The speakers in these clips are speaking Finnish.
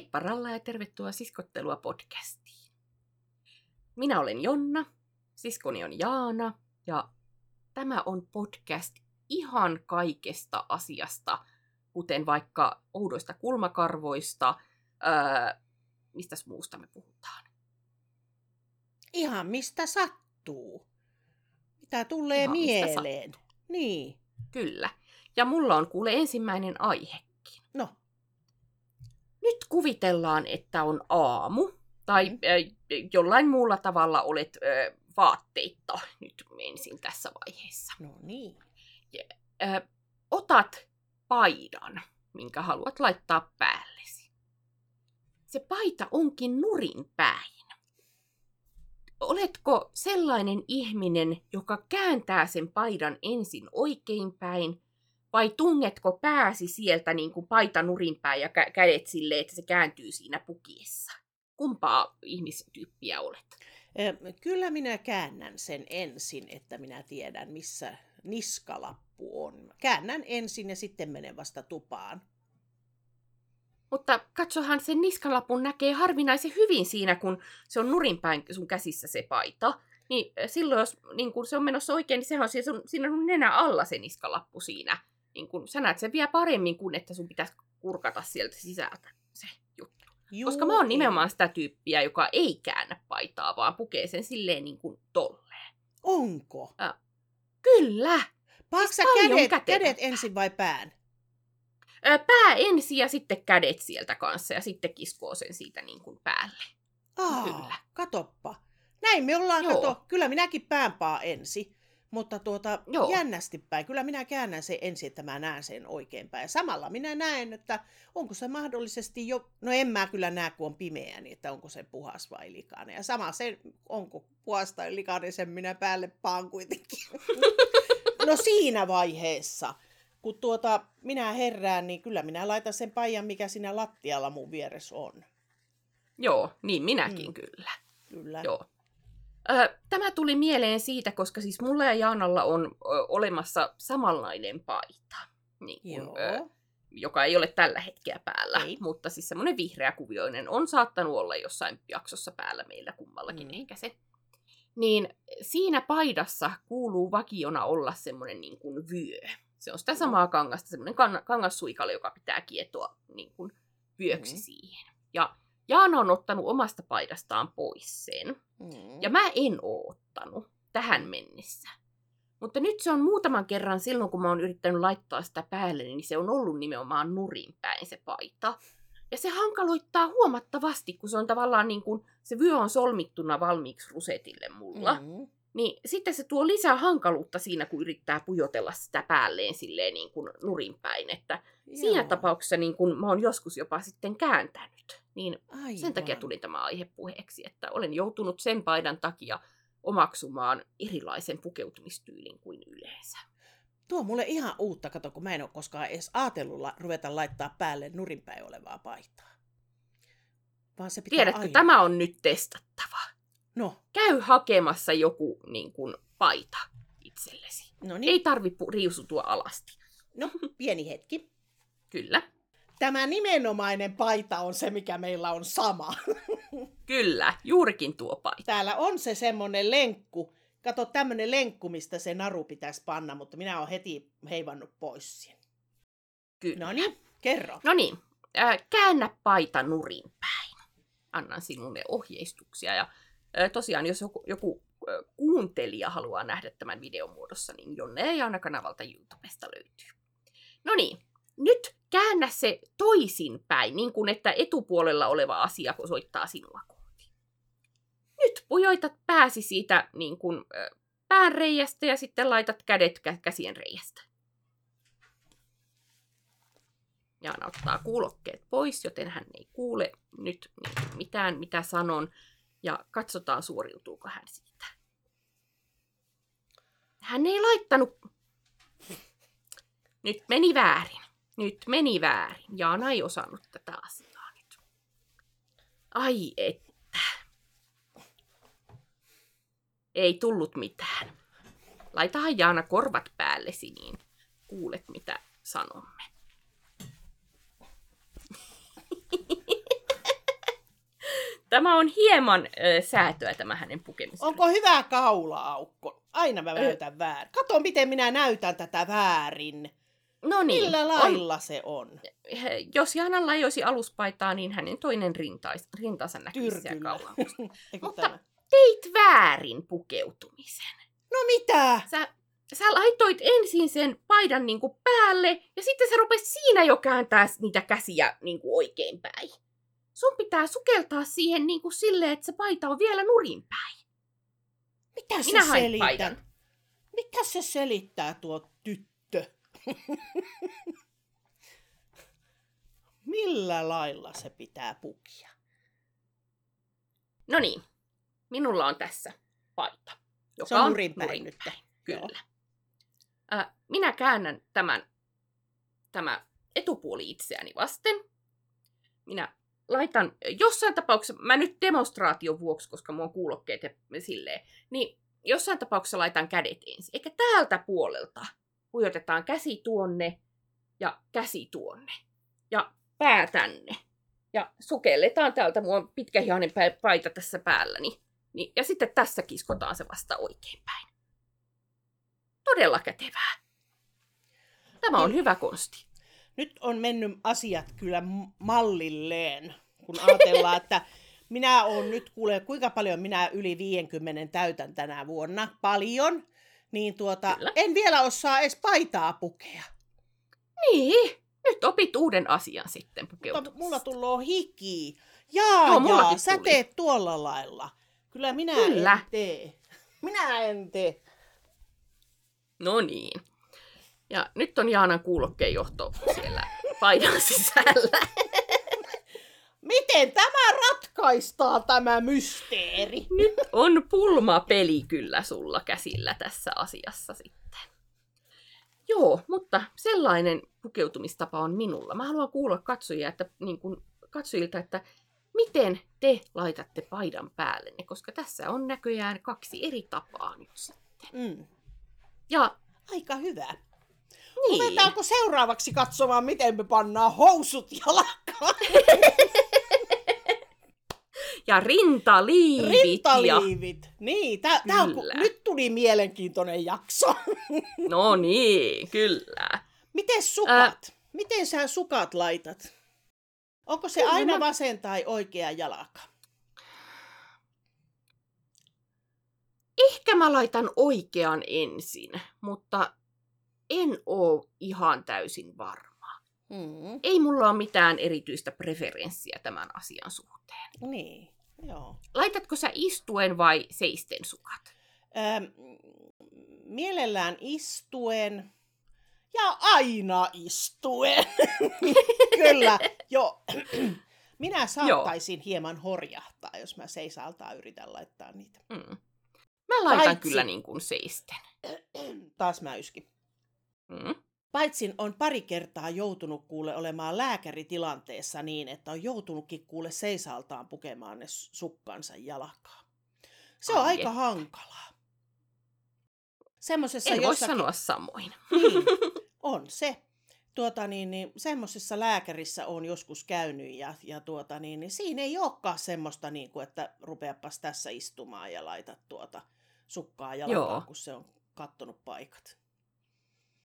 Heippa Ralla ja tervetuloa Siskottelua podcastiin. Minä olen Jonna, siskoni on Jaana ja tämä on podcast ihan kaikesta asiasta, kuten vaikka oudoista kulmakarvoista, öö, mistä muusta me puhutaan. Ihan mistä sattuu. Mitä tulee Ihan mieleen. Niin. Kyllä. Ja mulla on kuule ensimmäinen aihekin. Nyt kuvitellaan, että on aamu, tai Mm. ö, jollain muulla tavalla olet ö, vaatteitta nyt ensin tässä vaiheessa. no niin. Ö, otat paidan, minkä haluat laittaa päällesi. Se paita onkin nurin päin. Oletko sellainen ihminen, joka kääntää sen paidan ensin oikein päin, vai tungetko pääsi sieltä niin kuin paita nurin päin ja kä- kädet silleen, että se kääntyy siinä pukiessa? Kumpaa ihmistyyppiä olet? Kyllä minä käännän sen ensin, että minä tiedän, missä niskalappu on. Käännän ensin ja sitten menen vasta tupaan. Mutta katsohan sen niskalapun näkee harvinaisen hyvin siinä, kun se on nurinpäin sun käsissä se paita. Niin äh, silloin, jos niin kun se on menossa oikein, niin sehän on siinä sun, siinä sun nenä alla se niskalappu siinä. Niin kun, sä näet sen vielä paremmin kuin, että sun pitäisi kurkata sieltä sisältä se juttu. Juu, Koska mä oon nimenomaan sitä tyyppiä, joka ei käännä paitaa, vaan pukee sen silleen niin kuin tolleen. Onko? Kyllä! Paaksa Siis kädet, kädet ensin vai pään? Pää ensin ja sitten kädet sieltä kanssa ja sitten kiskoo sen siitä niin kuin päälle. Aa, Kyllä. katoppa. Näin me ollaan, Joo. kato, kyllä minäkin päänpaa ensi, mutta tuota, Joo. jännästi päin. Kyllä minä käännän sen ensin, että mä näen sen oikein päin. Samalla minä näen, että onko se mahdollisesti jo, no en mä kyllä näe, kun on pimeä, niin että onko se puhas vai likainen. Ja sama se, onko puhas tai likainen, sen minä päälle paan kuitenkin. no siinä vaiheessa, kun tuota, minä herään, niin kyllä minä laitan sen paijan, mikä siinä lattialla mun vieressä on. Joo, niin minäkin Mm. kyllä. Kyllä. Joo. Tämä tuli mieleen siitä, koska siis mulla ja Jaanalla on olemassa samanlainen paita, niin kun, Joo. joka ei ole tällä hetkellä päällä, Ei. mutta siis semmoinen vihreä kuvioinen on saattanut olla jossain jaksossa päällä meillä kummallakin Mm. ehkä se. Niin siinä paidassa kuuluu vakiona olla semmoinen niin kuin vyö. Se on sitä samaa kangasta, semmoinen kan- kangassuikale, joka pitää kietoa niin kuin vyöksi Mm. siihen. Ja Jaana on ottanut omasta paidastaan pois sen. Mm. Ja mä en oo ottanut tähän mennessä. Mutta nyt se on muutaman kerran silloin, kun mä oon yrittänyt laittaa sitä päälle, niin se on ollut nimenomaan nurin päin se paita. Ja se hankaloittaa huomattavasti, kun se on tavallaan niin kuin, se vyö on solmittuna valmiiksi rusetille mulla. Mm. Niin sitten se tuo lisää hankaluutta siinä, kun yrittää pujotella sitä päälleen silleen niin kuin nurin päin. Että siinä Joo. tapauksessa niin kuin mä oon joskus jopa sitten kääntänyt. Niin Aivan. sen takia tuli tämä aihe puheeksi, että olen joutunut sen paidan takia omaksumaan erilaisen pukeutumistyylin kuin yleensä. Tuo on mulle ihan uutta, kato, kun mä en ole koskaan edes ajatellut ruveta laittaa päälle nurinpäin olevaa paitaa. Vaan se pitää Tiedätkö, aina... tämä on nyt testattava. No, Käy hakemassa joku niin kuin, paita itsellesi. no Ei tarvi riusutua alasti. No, pieni hetki. Kyllä. Tämä nimenomainen paita on se, mikä meillä on sama. Kyllä, juurikin tuo paita. Täällä on se semmonen lenkku. Kato, tämmönen lenkku, mistä se naru pitäisi panna, mutta minä olen heti heivannut pois sen. Kyllä. No niin, kerro. No niin, äh, käännä paita nurin päin. Annan sinulle ohjeistuksia. Ja äh, tosiaan, jos joku, joku äh, kuuntelija haluaa nähdä tämän videon muodossa, niin Jonne ja Jaana kanavalta YouTubesta löytyy. No niin, nyt käännä se toisin päin, niin kuin että etupuolella oleva asia soittaa sinua kohti. Nyt pujoitat pääsi siitä niin kuin, äh, pään reiästä ja sitten laitat kädet kä- käsien reiästä. Jaana ottaa kuulokkeet pois, joten hän ei kuule nyt mitään, mitä sanon. Ja katsotaan, suoriutuuko hän siitä. Hän ei laittanut... Nyt meni väärin. Nyt meni väärin. Jaana ei osannut tätä asiaa nyt. Ai että. Ei tullut mitään. Laitahan Jaana korvat päällesi, niin kuulet mitä sanomme. Tämä on hieman ö, säätöä tämä hänen pukemisensa. Onko hyvä kaula-aukko? Aina mä näytän väärin. Kato, miten minä näytän tätä väärin. No niin, Millä on, lailla se on? jos Jaanalla ei olisi aluspaitaa, niin hänen toinen rintais, rintansa näkyisi siellä Mutta- tämä. Teit väärin pukeutumisen. No mitä? Sä, sä laitoit ensin sen paidan niinku päälle, ja sitten sä rupesit siinä jo kääntää niitä käsiä niinku oikein päin. Sun pitää sukeltaa siihen niinku silleen, että se paita on vielä nurin päin. Mitä se Minä paidan. Mitä se selittää tuo? Millä lailla se pitää pukia? No niin, minulla on tässä paita, joka Se on nurinpäin nurinpäin, nyt. Kyllä. Ä, minä käännän tämän, tämä etupuoli itseäni vasten. Minä laitan, jossain tapauksessa, mä nyt demonstraation vuoksi, koska mulla on kuulokkeet ja silleen, niin jossain tapauksessa laitan kädet ensin. Eikä täältä puolelta hujotetaan käsi tuonne ja käsi tuonne ja pää tänne. Ja sukelletaan täältä, mulla on pitkähihainen paita tässä päälläni. Niin, ja sitten tässä kiskotaan se vasta oikeinpäin. Todella kätevää. Tämä on hyvä konsti. Nyt on mennyt asiat kyllä mallilleen, kun ajatellaan, että minä olen nyt, kuule, kuinka paljon minä yli 50 täytän tänä vuonna, paljon, niin tuota, Kyllä. en vielä osaa edes paitaa pukea. Niin, nyt opit uuden asian sitten Mutta pukeutumisesta. mulla tulee hiki. Jaa, Joo, jaa, sä tuli. teet tuolla lailla. Kyllä minä Kyllä. en tee. Minä en tee. No niin. Ja nyt on Jaanan kuulokkeen johto siellä paidan sisällä. Miten tämä ratkaistaan, tämä mysteeri? Nyt on pulmapeli kyllä sulla käsillä tässä asiassa sitten. Joo, mutta sellainen pukeutumistapa on minulla. Mä haluan kuulla katsojia, että, niin kun, katsojilta, että miten te laitatte paidan päällenne, koska tässä on näköjään kaksi eri tapaa nyt sitten. Mm. Ja Aika hyvä. niin, Ruvetaanko seuraavaksi katsomaan, miten me pannaan housut jalkaan? ja rintaliivit ja... Rintaliivit. Niin, tää, tää on, nyt tuli mielenkiintoinen jakso. No niin, kyllä. Miten sukat? Miten sä sukat laitat? Onko se Kyllä aina mä- vasen tai oikea jalka? Ehkä mä laitan oikean ensin, mutta en oo ihan täysin varma. Mm. Ei mulla ole mitään erityistä preferenssiä tämän asian suhteen. Niin, joo. Laitatko sä istuen vai seisten sukat? Ähm, mielellään istuen ja aina istuen. Kyllä, joo. Minä saattaisin hieman horjahtaa, jos mä seisaltaan yritän laittaa niitä. Mm. Mä laitan Paitsi- kyllä niin kuin seisten. Taas mä yskin. Mm. Paitsi on pari kertaa joutunut kuule olemaan lääkäritilanteessa niin, että on joutunutkin kuule seisaltaan pukemaan ne sukkansa jalkaan. Se on Ai aika että. hankalaa. Semmoisessa En voi jossakin... sanoa samoin. Niin, on se. Tuota, niin, niin, semmoisessa lääkärissä on joskus käynyt ja, ja tuota, niin, niin, siinä ei olekaan semmoista, niin kuin, että rupeapas tässä istumaan ja laitat tuota sukkaa jalkaan, Joo. kun se on kattonut paikat.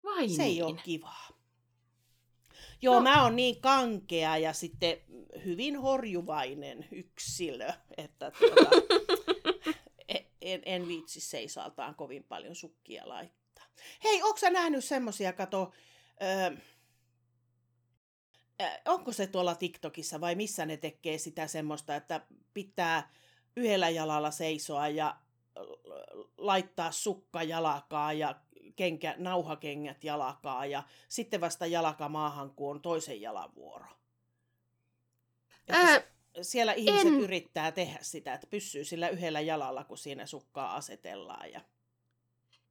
Vai se ei niin? ole kivaa. Joo, No. mä oon niin kankea ja sitten hyvin horjuvainen yksilö, että tuota, en, en, en viitsi seisaltaan kovin paljon sukkia laittaa. Hei, onko sä nähnyt semmosia, kato, ö, ö, onko se tuolla TikTokissa vai missä ne tekee sitä semmoista, että pitää yhdellä jalalla seisoa ja laittaa sukka jalakaa ja kenkä, nauhakengät jalakaa ja sitten vasta jalka maahan, kun on toisen jalan vuoro. Ää, se- siellä ihmiset en- yrittää tehdä sitä, että pysyy sillä yhdellä jalalla, kun siinä sukkaa asetellaan. Ja...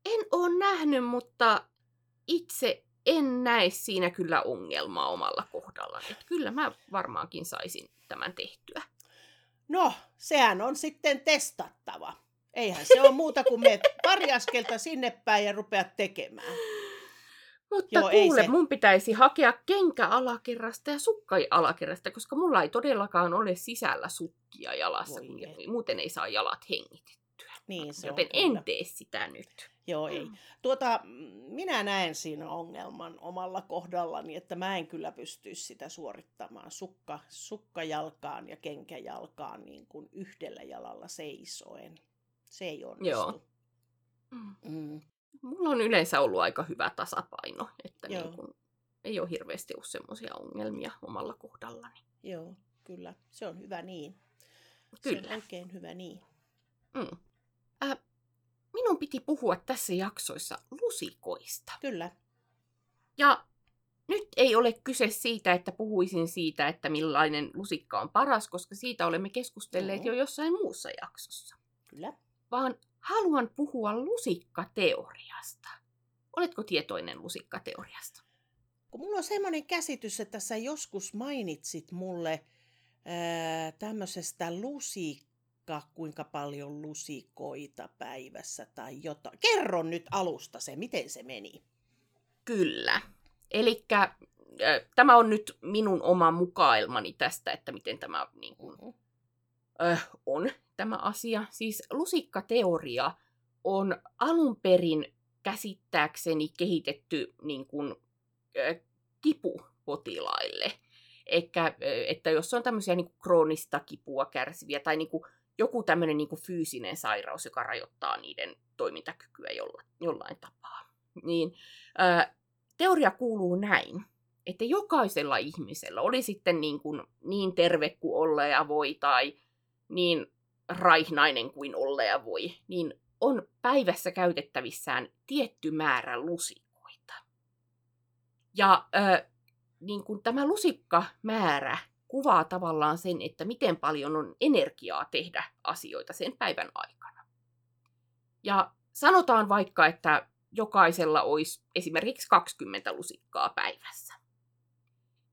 En ole nähnyt, mutta itse en näe siinä kyllä ongelmaa omalla kohdallani. Että kyllä mä varmaankin saisin tämän tehtyä. No, sehän on sitten testattava. Eihän se ole muuta kuin me pari askelta sinne päin ja rupeat tekemään. Mutta Joo, ei kuule, se- mun pitäisi hakea kenkä alakerrasta ja sukka alakerrasta, koska mulla ei todellakaan ole sisällä sukkia jalassa, Voi kun ei. muuten ei saa jalat hengitettyä. Niin se Joten on kyllä. en tee sitä nyt. Joo, ei. Tuota, mm, minä näen siinä ongelman omalla kohdallani, että mä en kyllä pystyisi sitä suorittamaan sukka, sukkajalkaan ja kenkäjalkaan niin kuin yhdellä jalalla seisoen. Se ei onnistu. Joo. Mm. Mulla on yleensä ollut aika hyvä tasapaino, että Joo. niin kun, ei ole hirveästi ollut semmoisia ongelmia omalla kohdallani. Joo, kyllä. Se on hyvä niin. Se Kyllä. on oikein hyvä niin. Mm. Äh, minun piti puhua tässä jaksoissa lusikoista. Kyllä. Ja nyt ei ole kyse siitä, että puhuisin siitä, että millainen lusikka on paras, koska siitä olemme keskustelleet Mhm. jo jossain muussa jaksossa. Kyllä. Vaan haluan puhua lusikkateoriasta. Oletko tietoinen lusikkateoriasta? Kun mulla on semmoinen käsitys, että sä joskus mainitsit mulle ää, tämmöisestä lusikka, kuinka paljon lusikoita päivässä tai jotain. Kerro nyt alusta se, miten se meni. Kyllä. Eli tämä on nyt minun oma mukailmani tästä, että miten tämä niin kuin, äh, on tämä asia. Siis lusikkateoria on alun perin käsittääkseni kehitetty niin kuin, äh, kipupotilaille. Eikä, että jos on tämmöisiä niin kuin kroonista kipua kärsiviä tai niin kuin joku tämmöinen niin kuin fyysinen sairaus, joka rajoittaa niiden toimintakykyä jolla, jollain tapaa, niin äh, teoria kuuluu näin, että jokaisella ihmisellä, oli sitten niin, kuin niin terve kuin olla ja voi tai niin raihnainen kuin olla ja voi, niin on päivässä käytettävissään tietty määrä lusikoita. Ja ö, niin kuin tämä lusikkamäärä kuvaa tavallaan sen, että miten paljon on energiaa tehdä asioita sen päivän aikana. Ja sanotaan vaikka, että jokaisella olisi esimerkiksi 20 lusikkaa päivässä.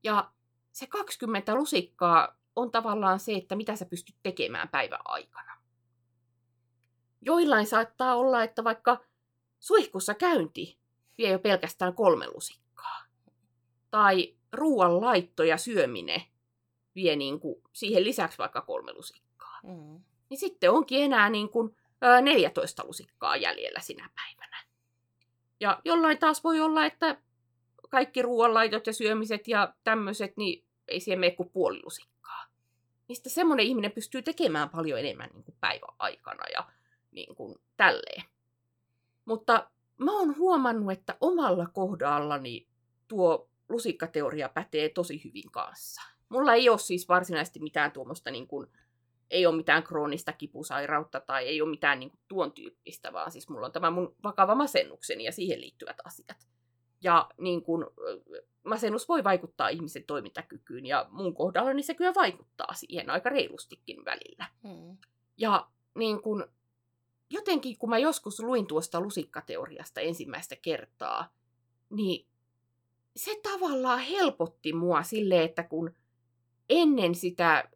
Ja se 20 lusikkaa on tavallaan se, että mitä sä pystyt tekemään päivän aikana. Joillain saattaa olla, että vaikka suihkussa käynti vie jo pelkästään kolme lusikkaa. Tai ruoan laitto ja syöminen vie niin kuin siihen lisäksi vaikka kolme lusikkaa. Mm. Niin sitten onkin enää niin kuin, ää, 14 lusikkaa jäljellä sinä päivänä. Ja jollain taas voi olla, että kaikki ruoanlaitot ja syömiset ja tämmöiset, niin ei siihen mene kuin puoli lusikkaa. Niin sitten semmoinen ihminen pystyy tekemään paljon enemmän niin kuin päivän aikana ja niin kuin tälleen. Mutta mä oon huomannut, että omalla kohdallani tuo lusikkateoria pätee tosi hyvin kanssa. Mulla ei ole siis varsinaisesti mitään tuommoista, niin kuin, ei ole mitään kroonista kipusairautta tai ei ole mitään niin kuin, tuon tyyppistä, vaan siis mulla on tämä mun vakava masennukseni ja siihen liittyvät asiat. Ja niin kuin, masennus voi vaikuttaa ihmisen toimintakykyyn ja mun kohdalla niin se kyllä vaikuttaa siihen aika reilustikin välillä. Mm. Ja niin kun, jotenkin kun mä joskus luin tuosta lusikkateoriasta ensimmäistä kertaa, niin se tavallaan helpotti mua sille, että kun ennen sitä,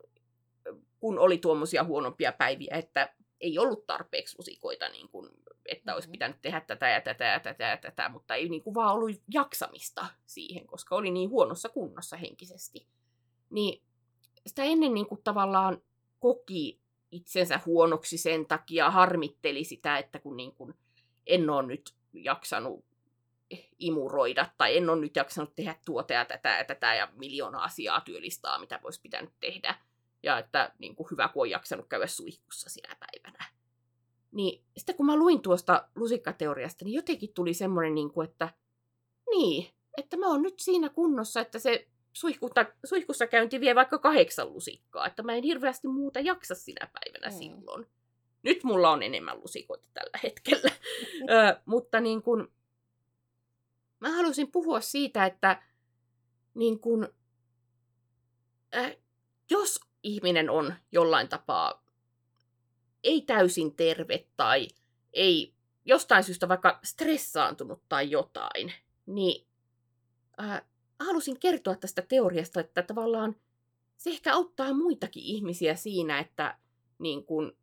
kun oli tuommoisia huonompia päiviä, että ei ollut tarpeeksi lusikoita, niin kun, että olisi Mhm. pitänyt tehdä tätä ja tätä ja tätä ja tätä, mutta ei niin kuin vaan ollut jaksamista siihen, koska oli niin huonossa kunnossa henkisesti. Niin sitä ennen niin kuin tavallaan koki itsensä huonoksi sen takia, harmitteli sitä, että kun niin kuin en ole nyt jaksanut imuroida tai en ole nyt jaksanut tehdä tuota ja tätä ja tätä ja miljoona asiaa työlistaa, mitä voisi pitänyt tehdä. Ja että niin kuin hyvä, kun on jaksanut käydä suihkussa sinä päivänä. Niin sitten kun mä luin tuosta lusikkateoriasta, niin jotenkin tuli semmoinen, niin kuin, että niin, että mä oon nyt siinä kunnossa, että se suihkuta, suihkussa käynti vie vaikka kahdeksan lusikkaa, että mä en hirveästi muuta jaksa sinä päivänä Mm. silloin. Nyt mulla on enemmän lusikoita tällä hetkellä. Ö, mutta niin kun, mä halusin puhua siitä, että niin kun, äh, jos ihminen on jollain tapaa ei täysin terve tai ei jostain syystä vaikka stressaantunut tai jotain, niin äh, halusin kertoa tästä teoriasta, että tavallaan se ehkä auttaa muitakin ihmisiä siinä, että niin kun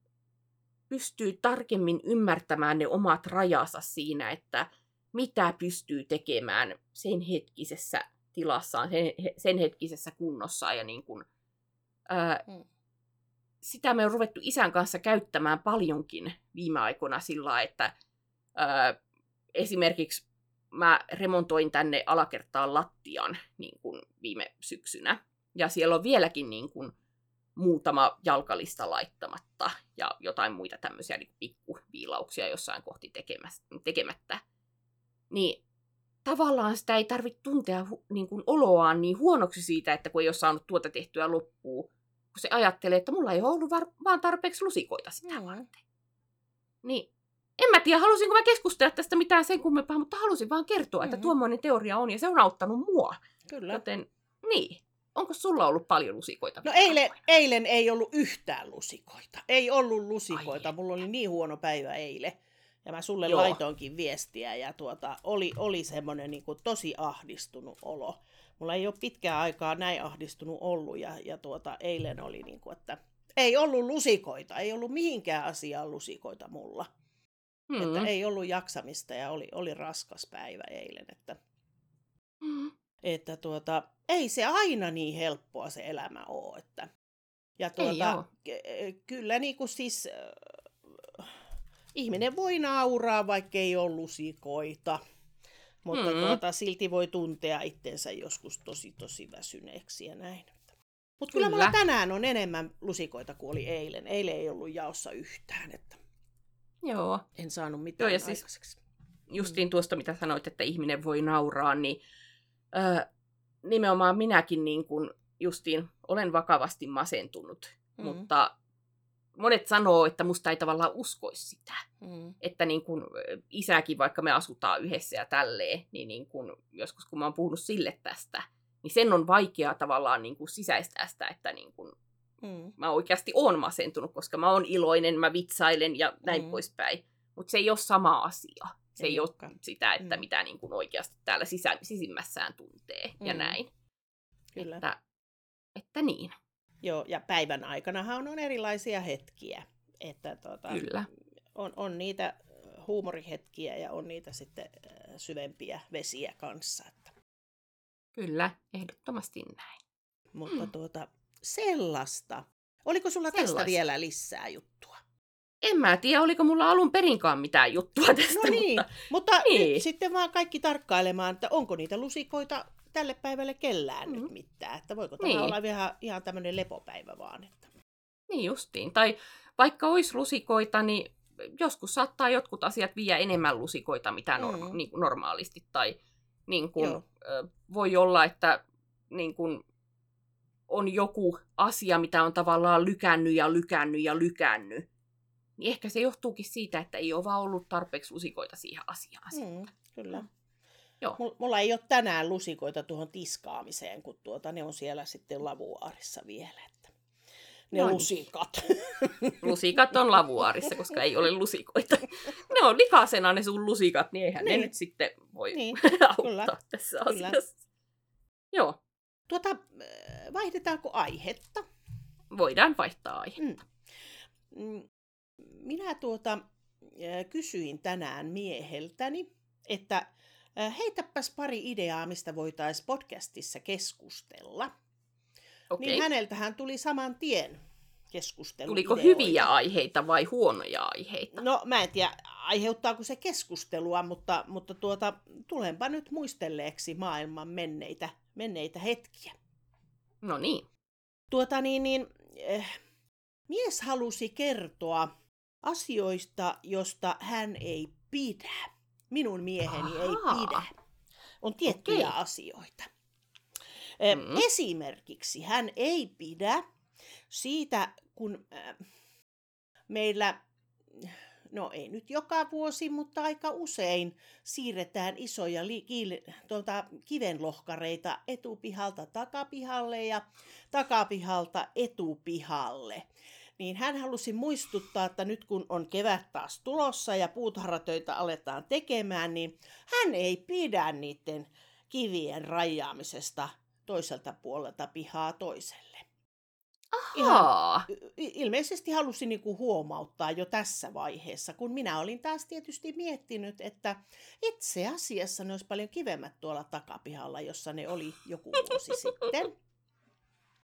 pystyy tarkemmin ymmärtämään ne omat rajansa siinä, että mitä pystyy tekemään sen hetkisessä tilassaan, sen, sen hetkisessä kunnossaan. Ja niin kuin, ää, mm. Sitä me on ruvettu isän kanssa käyttämään paljonkin viime aikoina sillä että ää, esimerkiksi mä remontoin tänne alakertaan lattian niin kuin viime syksynä. Ja siellä on vieläkin niin kuin, muutama jalkalista laittamatta ja jotain muita tämmöisiä niin pikkuviilauksia jossain kohti tekemättä. Niin tavallaan sitä ei tarvitse tuntea niin kuin oloaan niin huonoksi siitä, että kun ei ole saanut tuota tehtyä loppuun, kun se ajattelee, että mulla ei ole ollut var- vaan tarpeeksi lusikoita sitä mm. varten. Niin en mä tiedä, halusinko mä keskustella tästä mitään sen kummempaa, mutta halusin vaan kertoa, mm-hmm. että tuommoinen teoria on ja se on auttanut mua. Kyllä. Joten niin. Onko sulla ollut paljon lusikoita? No eilen, eilen ei ollut yhtään lusikoita. Ei ollut lusikoita. Ai Mulla oli niin huono päivä eilen. Ja mä sulle Joo. laitoinkin viestiä ja tuota, oli, oli semmoinen niin kuin tosi ahdistunut olo. Mulla ei ole pitkään aikaa näin ahdistunut ollut ja, ja tuota, eilen oli niin kuin, että ei ollut lusikoita. Ei ollut mihinkään asiaan lusikoita mulla. Hmm. Että ei ollut jaksamista ja oli, oli raskas päivä eilen. Että, hmm. että tuota, ei se aina niin helppoa se elämä ole. Että, ja tuota, ei kyllä niin kuin siis, äh, ihminen voi nauraa, vaikka ei ole lusikoita. Mutta hmm. tuota, silti voi tuntea itsensä joskus tosi tosi väsyneeksi ja näin. Mutta kyllä, kyllä mulla tänään on enemmän lusikoita kuin oli eilen. Eilen ei ollut jaossa yhtään. Että Joo. En saanut mitään Joo, ja siis aikaiseksi. Justiin mm. tuosta, mitä sanoit, että ihminen voi nauraa, niin äh, nimenomaan minäkin niin kun justiin olen vakavasti masentunut, mm. mutta monet sanoo, että musta ei tavallaan uskoisi sitä. Mm. Että niin kun isäkin, vaikka me asutaan yhdessä ja tälleen, niin, niin kun, joskus kun mä oon puhunut sille tästä, niin sen on vaikea tavallaan niin kun sisäistää sitä, että niin kun Mm. Mä oikeasti oon masentunut, koska mä oon iloinen, mä vitsailen ja näin mm. poispäin. Mutta se ei ole sama asia. Se ei, ei ole sitä, että mm. mitä niin kuin oikeasti täällä sisä, sisimmässään tuntee mm. ja näin. Kyllä. Että, että niin. Joo, ja päivän aikanahan on erilaisia hetkiä. Että tuota, Kyllä. On, on niitä huumorihetkiä ja on niitä sitten syvempiä vesiä kanssa. Että. Kyllä, ehdottomasti näin. Mutta mm. tuota, sellaista. Oliko sulla sellaista. tästä vielä lisää juttua? En mä tiedä, oliko mulla alun perinkaan mitään juttua tästä. No niin, mutta, mutta niin. nyt sitten vaan kaikki tarkkailemaan, että onko niitä lusikoita tälle päivälle kellään mm. nyt mitään. Että voiko tämä niin. olla ihan, ihan tämmöinen lepopäivä vaan. Että... Niin justiin. Tai vaikka olisi lusikoita, niin joskus saattaa jotkut asiat viedä enemmän lusikoita, mitä norma- mm. niin kuin normaalisti. Tai niin kuin, voi olla, että niin kuin, on joku asia, mitä on tavallaan lykännyt ja lykännyt ja lykännyt, niin ehkä se johtuukin siitä, että ei ole vaan ollut tarpeeksi lusikoita siihen asiaan. Mm, kyllä. Joo. Mulla ei ole tänään lusikoita tuohon tiskaamiseen, kun tuota, ne on siellä sitten lavuaarissa vielä. Että ne no, lusikat. Lusikat on lavuaarissa, koska ei ole lusikoita. Ne on likasena ne sun lusikat, niin eihän niin. ne nyt sitten voi niin, auttaa kyllä, tässä kyllä. asiassa. Joo. Tuota, äh, vaihdetaanko aihetta? Voidaan vaihtaa aihetta. Mm. mm. Minä tuota, äh, kysyin tänään mieheltäni, että heitäpäs pari ideaa, mistä voitaisiin podcastissa keskustella. Okay. Niin häneltähän tuli saman tien keskustelu. Tuliko hyviä aiheita vai huonoja aiheita? No mä en tiedä, aiheuttaako se keskustelua, mutta, mutta tuota, tulenpa nyt muistelleeksi maailman menneitä menneitä hetkiä. No niin. Tuota niin, niin äh, mies halusi kertoa asioista, josta hän ei pidä. Minun mieheni Ahaa. ei pidä. On tiettyjä okay. asioita. Mm. Esimerkiksi hän ei pidä siitä, kun meillä no ei nyt joka vuosi, mutta aika usein siirretään isoja li- ki- tuota, kivenlohkareita etupihalta takapihalle ja takapihalta etupihalle. Niin hän halusi muistuttaa, että nyt kun on kevät taas tulossa ja puutarhatöitä aletaan tekemään, niin hän ei pidä niiden kivien rajaamisesta toiselta puolelta pihaa toiselle. Ahaa. I- ilmeisesti halusi niinku huomauttaa jo tässä vaiheessa, kun minä olin taas tietysti miettinyt, että itse asiassa ne olisi paljon kivemmät tuolla takapihalla, jossa ne oli joku vuosi sitten.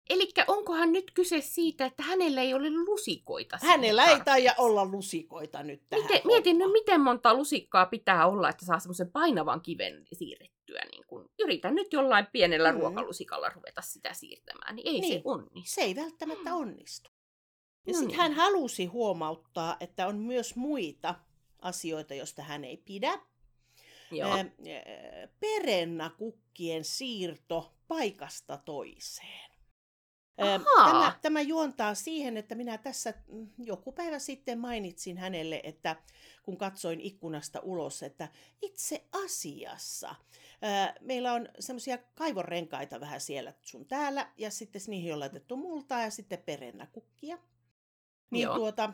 Eli onkohan nyt kyse siitä, että hänellä ei ole lusikoita? Hänellä ei taida olla lusikoita nyt tähän Miten, mietin nyt, miten monta lusikkaa pitää olla, että saa semmoisen painavan kiven siirrettyä. Niin kun, yritän nyt jollain pienellä Mm. mm. ruokalusikalla ruveta sitä siirtämään, niin ei Niin. se onnistu. Se ei välttämättä onnistu. Ja No sitten niin. hän halusi huomauttaa, että on myös muita asioita, joista hän ei pidä. Joo. Ää, Perennakukkien siirto paikasta toiseen. Ahaa. Tämä, tämä juontaa siihen, että minä tässä mm, joku päivä sitten mainitsin hänelle, että kun katsoin ikkunasta ulos, että itse asiassa ää, meillä on semmoisia kaivorenkaita vähän siellä sun täällä, ja sitten niihin on laitettu multaa ja sitten perennakukkia. Niin Joo. tuota,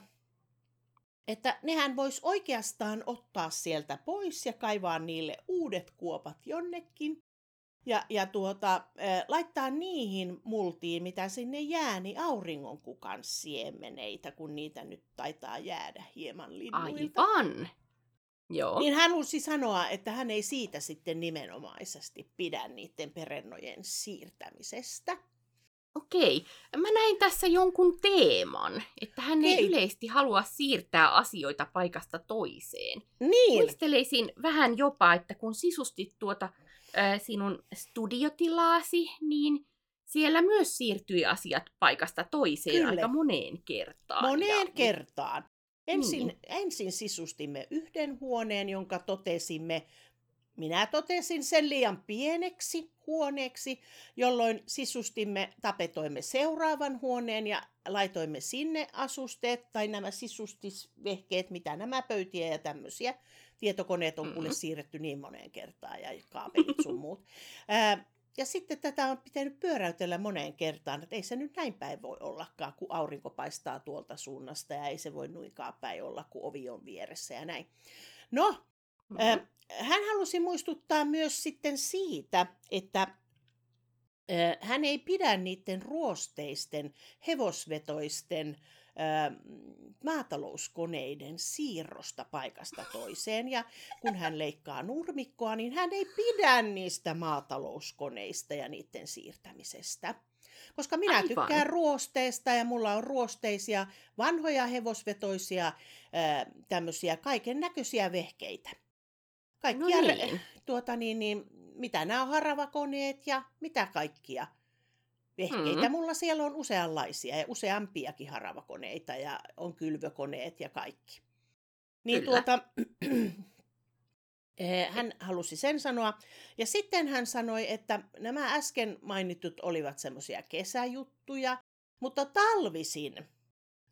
että nehän vois oikeastaan ottaa sieltä pois ja kaivaa niille uudet kuopat jonnekin. Ja, ja tuota, laittaa niihin multiin, mitä sinne jää, niin auringonkukan siemeneitä, kun niitä nyt taitaa jäädä hieman linnuilta. Aivan. Joo. Niin hän halusi sanoa, että hän ei siitä sitten nimenomaisesti pidä niiden perennojen siirtämisestä. Okei. Mä näin tässä jonkun teeman, että hän ei Okei. yleisesti halua siirtää asioita paikasta toiseen. Niin, Muisteleisin vähän jopa, että kun sisustit tuota sinun studiotilaasi, niin siellä myös siirtyi asiat paikasta toiseen Kyllä. aika moneen kertaan. moneen Ja- kertaan. Ensin, Niin. ensin sisustimme yhden huoneen, jonka totesimme, minä totesin sen liian pieneksi huoneeksi, jolloin sisustimme, tapetoimme seuraavan huoneen ja laitoimme sinne asusteet tai nämä sisustisvehkeet, mitä nämä pöytiä ja tämmöisiä. Tietokoneet on kuule Mhm. siirretty niin moneen kertaan ja kaapelit sun muut. Ää, ja sitten tätä on pitänyt pyöräytellä moneen kertaan, että ei se nyt näin päin voi ollakaan, kun aurinko paistaa tuolta suunnasta ja ei se voi nuinkaan päin olla, kun ovi on vieressä ja näin. No, Mhm. ää, hän halusi muistuttaa myös sitten siitä, että hän ei pidä niiden ruosteisten, hevosvetoisten maatalouskoneiden siirrosta paikasta toiseen. Ja kun hän leikkaa nurmikkoa, niin hän ei pidä niistä maatalouskoneista ja niiden siirtämisestä. Koska minä Aivan. tykkään ruosteista ja mulla on ruosteisia vanhoja hevosvetoisia tämmöisiä kaiken näköisiä vehkeitä. No Kaikkia, re- niin. tuota niin, niin, mitä nämä on haravakoneet ja mitä kaikkia vehkeitä. Mm. Mulla siellä on useanlaisia ja useampiakin haravakoneita ja on kylvökoneet ja kaikki. Niin Kyllä. tuota, eh, hän halusi sen sanoa. Ja sitten hän sanoi, että nämä äsken mainitut olivat semmoisia kesäjuttuja, mutta talvisin,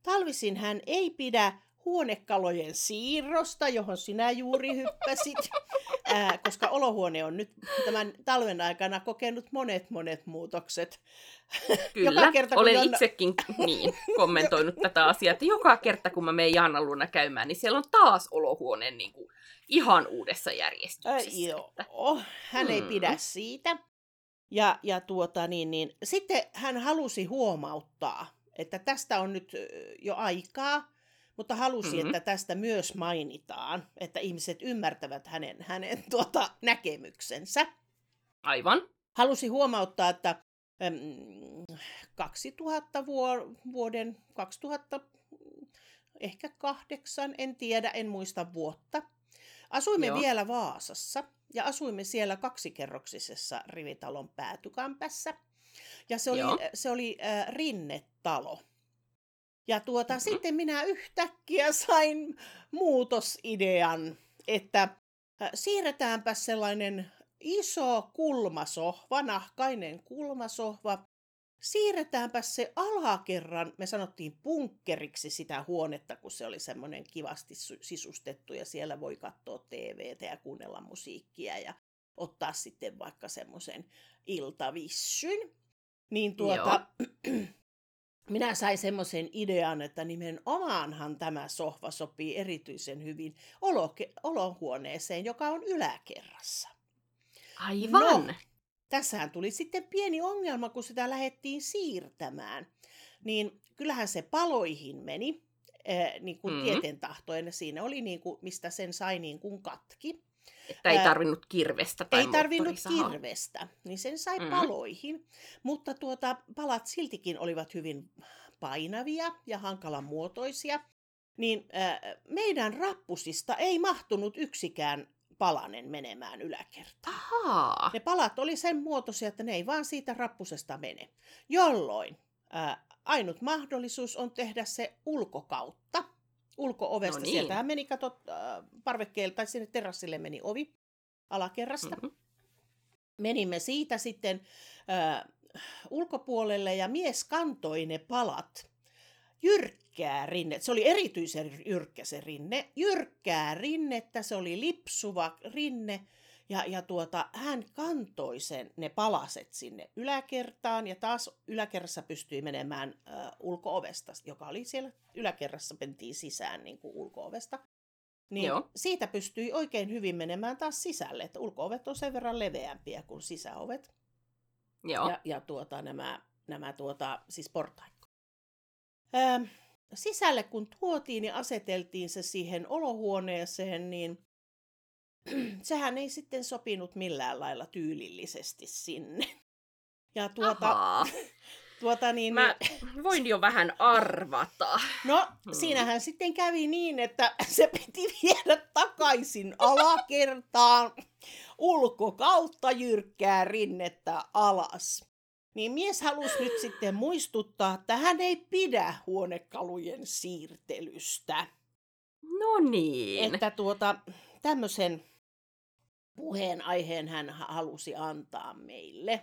talvisin hän ei pidä huonekalojen siirrosta, johon sinä juuri hyppäsit, ää, koska olohuone on nyt tämän talven aikana kokenut monet monet muutokset. Kyllä, Joka kerta, kun olen Jonna- itsekin niin, kommentoinut tätä asiaa, että joka kerta kun mä menen Jaannan luona käymään, niin siellä on taas olohuone niin kuin, ihan uudessa järjestyksessä. joo, että- hän ei Mm. pidä siitä. Ja, ja tuota, niin, niin, sitten hän halusi huomauttaa, että tästä on nyt jo aikaa, mutta halusi, Mhm. että tästä myös mainitaan, että ihmiset ymmärtävät hänen, hänen tuota, näkemyksensä. Aivan. Halusi huomauttaa, että äm, 2000 vuo- vuoden 2000 ehkä kahdeksan, en tiedä, en muista vuotta. Asuimme Joo. vielä Vaasassa ja asuimme siellä kaksikerroksisessa rivitalon päätykämpässä. Ja se oli, Joo. se oli äh, rinnetalo. Ja tuota, Mhm. sitten minä yhtäkkiä sain muutosidean, että äh, siirretäänpä sellainen iso kulmasohva, nahkainen kulmasohva, siirretäänpä se alakerran, me sanottiin punkkeriksi sitä huonetta, kun se oli semmoinen kivasti sisustettu ja siellä voi katsoa TVtä ja kuunnella musiikkia ja ottaa sitten vaikka semmoisen iltavissyn. Niin tuota, minä sain semmoisen idean, että nimenomaanhan tämä sohva sopii erityisen hyvin oloke- olohuoneeseen, joka on yläkerrassa. Aivan. No. Tässähän tuli sitten pieni ongelma, kun sitä lähdettiin siirtämään. niin kyllähän se paloihin meni, äh, niin kuin Mm. mm. tieten tahtoen. Siinä oli niin kuin, mistä sen sai niin kuin katki. Että ei tarvinnut kirvestä tai Ei tarvinnut kirvestä, niin sen sai Mm. mm. paloihin. Mutta tuota, palat siltikin olivat hyvin painavia ja hankalan muotoisia. Niin äh, meidän rappusista ei mahtunut yksikään palanen menemään yläkertaan. Ahaa. Ne palat oli sen muotoisia, että ne ei vaan siitä rappusesta mene. Jolloin ää, ainut mahdollisuus on tehdä se ulkokautta. Ulko-ovesta. No niin. Sieltähän meni, kato, äh, parvekkeelta, tai sinne terassille meni ovi alakerrasta. Mhm. Menimme siitä sitten äh, ulkopuolelle ja mies kantoi ne palat jyrkkää rinne. Se oli erityisen jyrkkä se rinne. Jyrkkää rinnettä, se oli lipsuva rinne. Ja, ja tuota, hän kantoi sen, ne palaset sinne yläkertaan ja taas yläkerrassa pystyi menemään äh, ulkoovesta, joka oli siellä yläkerrassa, mentiin sisään niin kuin ulkoovesta. Niin Joo. siitä pystyi oikein hyvin menemään taas sisälle, että ulkoovet on sen verran leveämpiä kuin sisäovet Joo. ja, ja tuota, nämä, nämä tuota, siis portaikko. Ähm, sisälle kun tuotiin ja aseteltiin se siihen olohuoneeseen, niin sehän ei sitten sopinut millään lailla tyylillisesti sinne. Ja tuota, Ahaa. tuota niin, Mä voin jo vähän arvata. no Hmm. siinähän sitten kävi niin, että se piti viedä takaisin alakertaan ulkokautta jyrkkää rinnettä alas. Niin mies halusi nyt sitten muistuttaa, että hän ei pidä huonekalujen siirtelystä. No niin. Että tuota, tämmöisen puheenaiheen hän ha- halusi antaa meille.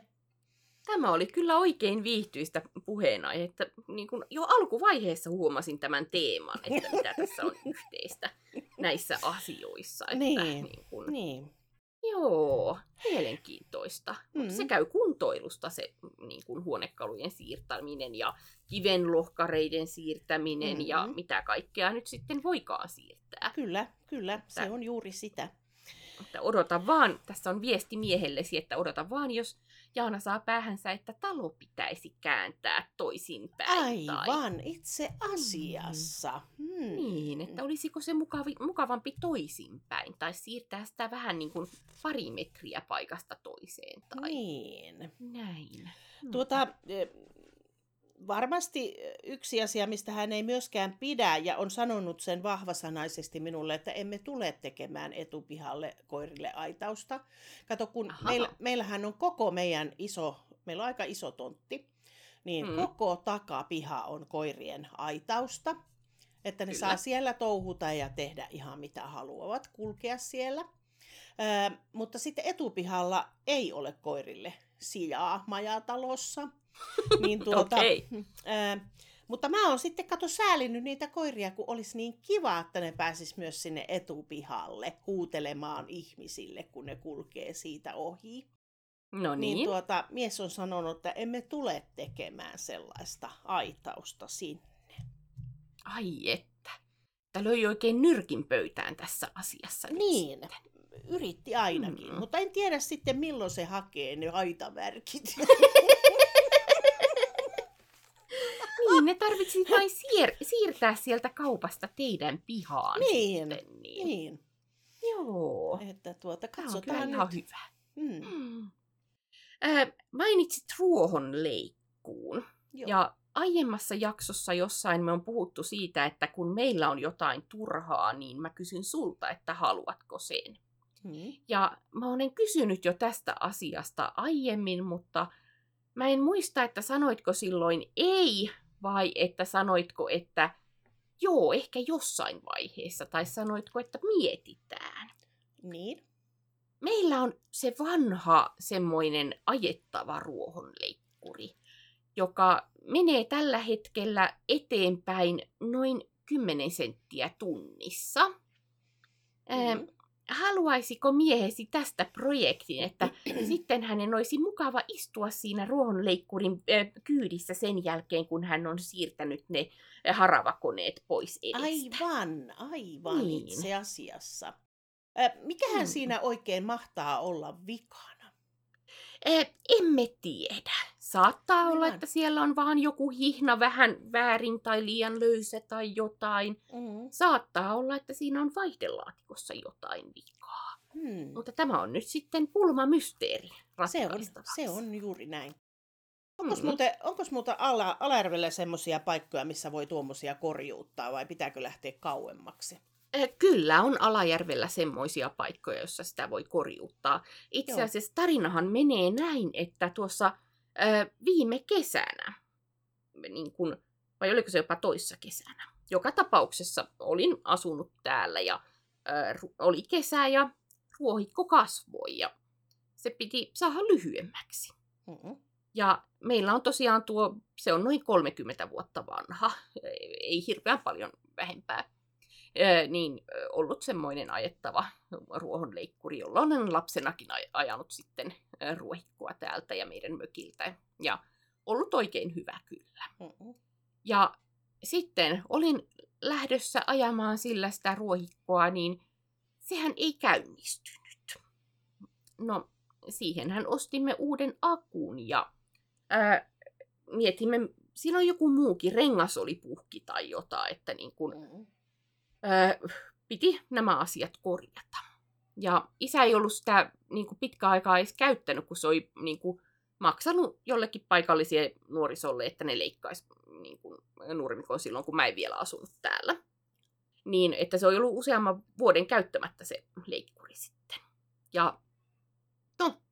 Tämä oli kyllä oikein viihtyistä puheenaihetta. Niin kuin jo alkuvaiheessa huomasin tämän teeman, että mitä tässä on yhteistä näissä asioissa. Että Niin. Niin kuin, Niin. Joo, mielenkiintoista. Mm. Se käy kuntoilusta se niin kuin huonekalujen siirtäminen ja kivenlohkareiden siirtäminen mm. ja Mm-hmm. mitä kaikkea nyt sitten voikaan siirtää. Kyllä, kyllä, se on juuri sitä. Että odota vaan, tässä on viesti miehellesi, että odota vaan, jos Jaana saa päähänsä, että talo pitäisi kääntää toisinpäin. Tai... Aivan, itse asiassa. Hmm. Niin, että olisiko se mukavi, mukavampi toisinpäin, tai siirtää sitä vähän niin kuin pari metriä paikasta toiseen, tai Niin. näin. Tuota, eh, varmasti yksi asia, mistä hän ei myöskään pidä, ja on sanonut sen vahvasanaisesti minulle, että emme tule tekemään etupihalle koirille aitausta. Kato, kun Aha. meillä, meillähän on koko meidän iso, meillä on aika iso tontti, niin Mm. koko takapiha on koirien aitausta. Että ne Kyllä. saa siellä touhuta ja tehdä ihan mitä haluavat, kulkea siellä. Ö, mutta sitten etupihalla ei ole koirille sijaa majatalossa. Niin tuota, Okei. ö, mutta mä oon sitten kato säälinyt niitä koiria, kun olisi niin kiva, että ne pääsis myös sinne etupihalle huutelemaan ihmisille, kun ne kulkee siitä ohi. No Niin, niin, tuota, mies on sanonut, että emme tule tekemään sellaista aitausta sinne. ai että. Tämä löi oikein nyrkin pöytään tässä asiassa. Niin, sitten. yritti ainakin, Mm. mm. mutta en tiedä sitten milloin se hakee ne haitavärkit. Niin, ne tarvitsi vain siir- siirtää sieltä kaupasta teidän pihaan. Niin, Sitten, niin. niin, Joo. että tuota, Tämä on kyllä katsotaan ihan nyt. hyvä. Mm, Mm. Äh, mainitsit ruohonleikkuun. joo. Ja aiemmassa jaksossa jossain me on puhuttu siitä, että kun meillä on jotain turhaa, niin mä kysyn sulta, että haluatko sen. Mm. Ja mä olen kysynyt jo tästä asiasta aiemmin, mutta mä en muista, että sanoitko silloin ei vai että sanoitko, että joo, ehkä jossain vaiheessa, tai sanoitko, että mietitään. Niin, Meillä on se vanha semmoinen ajettava ruohonleikkuri, joka menee tällä hetkellä eteenpäin noin 10 senttiä tunnissa. Mm. Haluaisiko miehesi tästä projektin, että sitten hänen olisi mukava istua siinä ruohonleikkurin kyydissä sen jälkeen, kun hän on siirtänyt ne haravakoneet pois edestä? aivan, aivan Niin. itse asiassa. Äh, mikähän Mm. siinä oikein mahtaa olla vikana? Emme tiedä. Saattaa olla, että siellä on vaan joku hihna vähän väärin tai liian löysä tai jotain. Mm. Saattaa olla, että siinä on vaihdelaatikossa jotain vikaa. Hmm. Mutta tämä on nyt sitten pulmamysteeri Se on, se on juuri näin. Onko Mm. muuten, onkos muuten ala, Alajärvellä semmoisia paikkoja, missä voi tuommoisia korjuuttaa vai pitääkö lähteä kauemmaksi? Eh, Kyllä on Alajärvellä semmoisia paikkoja, joissa sitä voi korjuuttaa. Itse Joo. asiassa tarinahan menee näin, että tuossa viime kesänä, niin kun, vai oliko se jopa toissa kesänä, joka tapauksessa olin asunut täällä ja ö, oli kesä ja ruohikko kasvoi ja se piti saada lyhyemmäksi. Mm-mm. Ja meillä on tosiaan tuo, se on noin 30 vuotta vanha, ei hirveän paljon vähempää, niin ollut semmoinen ajettava ruohonleikkuri, jolla olen lapsenakin aj- ajanut sitten ruohikkoa täältä ja meidän mökiltä. Ja ollut oikein hyvä kyllä. Mm-mm. Ja sitten olin lähdössä ajamaan sillä sitä ruohikkoa, niin sehän ei käynnistynyt. No, siihenhän ostimme uuden akun ja ää, mietimme, siinä on joku muukin, rengas oli puhki tai jotain, että niin kun, Mm-mm. Ää, piti nämä asiat korjata. Ja isä ei ollut sitä niin kuin pitkä aikaa edes käyttänyt, kun se oli niin kuin, maksanut jollekin paikallisille nuorisolle, että ne leikkaisi niin kuin, nurmikon silloin, kun mä en vielä asunut täällä. Niin, että se oli ollut useamman vuoden käyttämättä se leikkuri sitten. Ja no,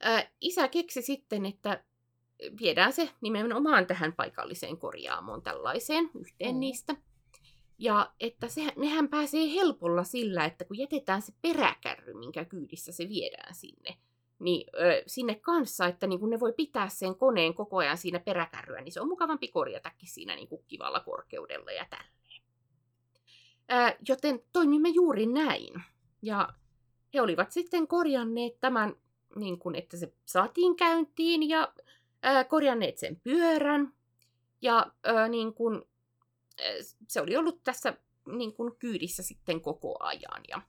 ää, isä keksi sitten, että viedään se nimenomaan tähän paikalliseen korjaamoon tällaiseen yhteen Mm. niistä. Ja että se, nehän pääsee helpolla sillä, että kun jätetään se peräkärry, minkä kyydissä se viedään sinne, niin ö, sinne kanssa, että niin kun ne voi pitää sen koneen koko ajan siinä peräkärryä, niin se on mukavampi korjatakin siinä niin kivalla korkeudella ja tälleen. Ää, joten toimimme juuri näin. Ja he olivat sitten korjanneet tämän, niin kun, että se saatiin käyntiin ja ää, korjanneet sen pyörän. Ja ää, niin kun, se oli ollut tässä niin kun, kyydissä sitten koko ajan. Ja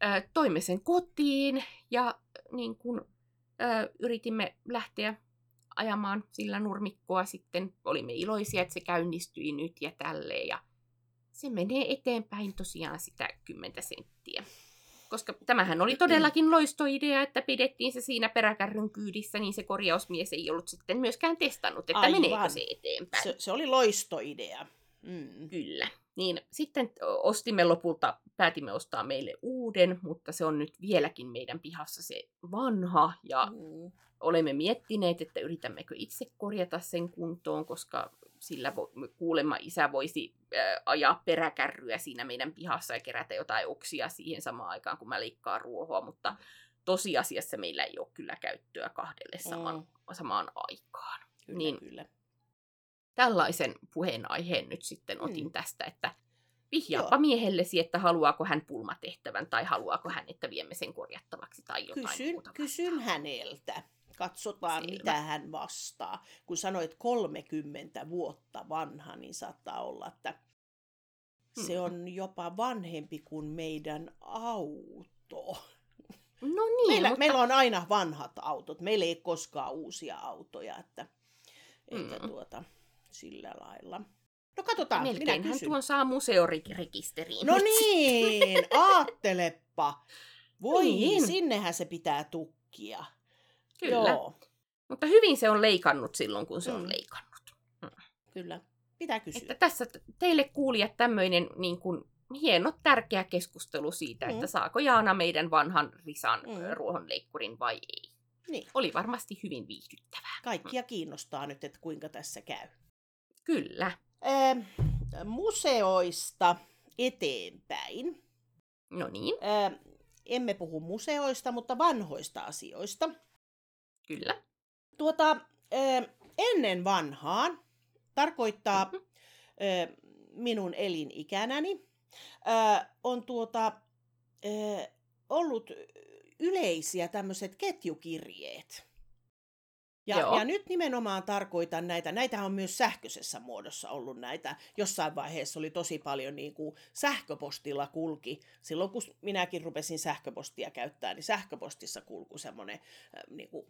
ää, toimme sen kotiin ja niin kun, ää, yritimme lähteä ajamaan sillä nurmikkoa sitten. Olimme iloisia, että se käynnistyi nyt ja tälleen. Ja se menee eteenpäin tosiaan sitä 10 senttiä. Koska tämähän oli todellakin loistoidea, että pidettiin se siinä peräkärryn kyydissä, niin se korjausmies ei ollut sitten myöskään testannut, että Aivan. meneekö se eteenpäin. Se, se oli loistoidea. Mm. Kyllä. Niin sitten ostimme lopulta, päätimme ostaa meille uuden, mutta se on nyt vieläkin meidän pihassa se vanha. Ja Mm. olemme miettineet, että yritämmekö itse korjata sen kuntoon, koska sillä vo- kuulemma isä voisi äh, ajaa peräkärryä siinä meidän pihassa ja kerätä jotain oksia siihen samaan aikaan, kun mä leikkaan ruohoa, mutta tosiasiassa meillä ei ole kyllä käyttöä kahdelle saman, Mm. samaan aikaan. Kyllä, Niin. kyllä. Tällaisen puheenaiheen nyt sitten otin Mm. tästä, että vihjaapa Joo. miehellesi, että haluaako hän pulmatehtävän tai haluaako hän, että viemme sen korjattavaksi tai jotain Kysyn, muuta. kysyn häneltä. Katsotaan, Selvä. mitä hän vastaa. Kun sanoit 30 vuotta vanha, niin saattaa olla, että se Mm. on jopa vanhempi kuin meidän auto. No niin, Meillä, mutta... meillä on aina vanhat autot. Meillä ei ole koskaan uusia autoja, että, että Mm. tuota, sillä lailla. No katsotaan, minä Melkeinhän kysyn. tuon saa museorekisteriin. No niin, aatteleppa. Voi, Niin. sinnehän se pitää tukkia. Kyllä. Joo, Mutta hyvin se on leikannut silloin, kun se on Mm. leikannut. kyllä. Pitää kysyä. Että tässä teille kuulijat tämmöinen niin kuin, hieno, tärkeä keskustelu siitä, Mm. että saako Jaana meidän vanhan Risan Mm. mm. ruohonleikkurin vai ei. Niin, Oli varmasti hyvin viihdyttävää. kaikkia kiinnostaa nyt, että kuinka tässä käy. Kyllä. Ö, museoista eteenpäin. No niin, Ö, emme puhu museoista, mutta vanhoista asioista. kyllä. Tuota, ö, ennen vanhaan tarkoittaa Mhm. ö, minun elinikänäni, ö, on tuota, ö, ollut yleisiä tämmöiset ketjukirjeet. Ja, Joo. ja nyt nimenomaan tarkoitan näitä, näitä on myös sähköisessä muodossa ollut näitä. Jossain vaiheessa oli tosi paljon niin kuin sähköpostilla kulki. Silloin kun minäkin rupesin sähköpostia käyttää, niin sähköpostissa kulku semmoinen niin kuin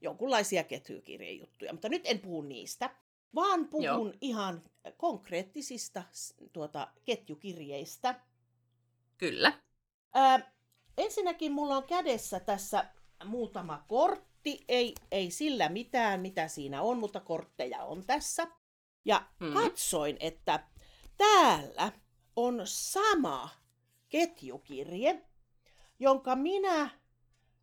jonkunlaisia ketjukirjejuttuja. Mutta nyt en puhu niistä, vaan puhun Joo. ihan konkreettisista tuota, ketjukirjeistä. Kyllä. Ää, ensinnäkin mulla on kädessä tässä muutama kortti. Ei, ei sillä mitään, mitä siinä on, mutta kortteja on tässä. Ja Mm. katsoin, että täällä on sama ketjukirje, jonka minä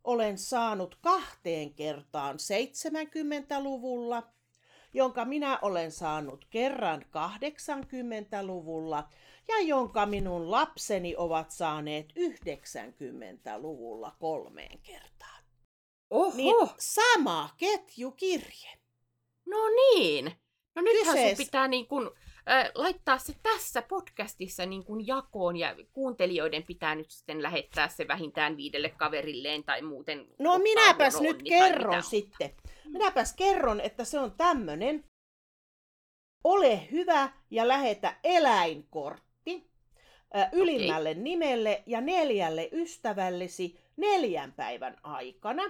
olen saanut kahteen kertaan 70-luvulla, jonka minä olen saanut kerran 80-luvulla ja jonka minun lapseni ovat saaneet 90-luvulla kolmeen kertaan. Oho, Niin sama ketjukirje. no niin. No nythän Kysees- sun pitää niin kun, äh, laittaa se tässä podcastissa niin kun jakoon ja kuuntelijoiden pitää nyt sitten lähettää se vähintään viidelle kaverilleen tai muuten. No minäpäs nyt onni kerron sitten. Minäpäs kerron, että se on tämmönen. Ole hyvä ja lähetä eläinkortti ö, ylimmälle nimelle ja neljälle ystävällesi neljän päivän aikana.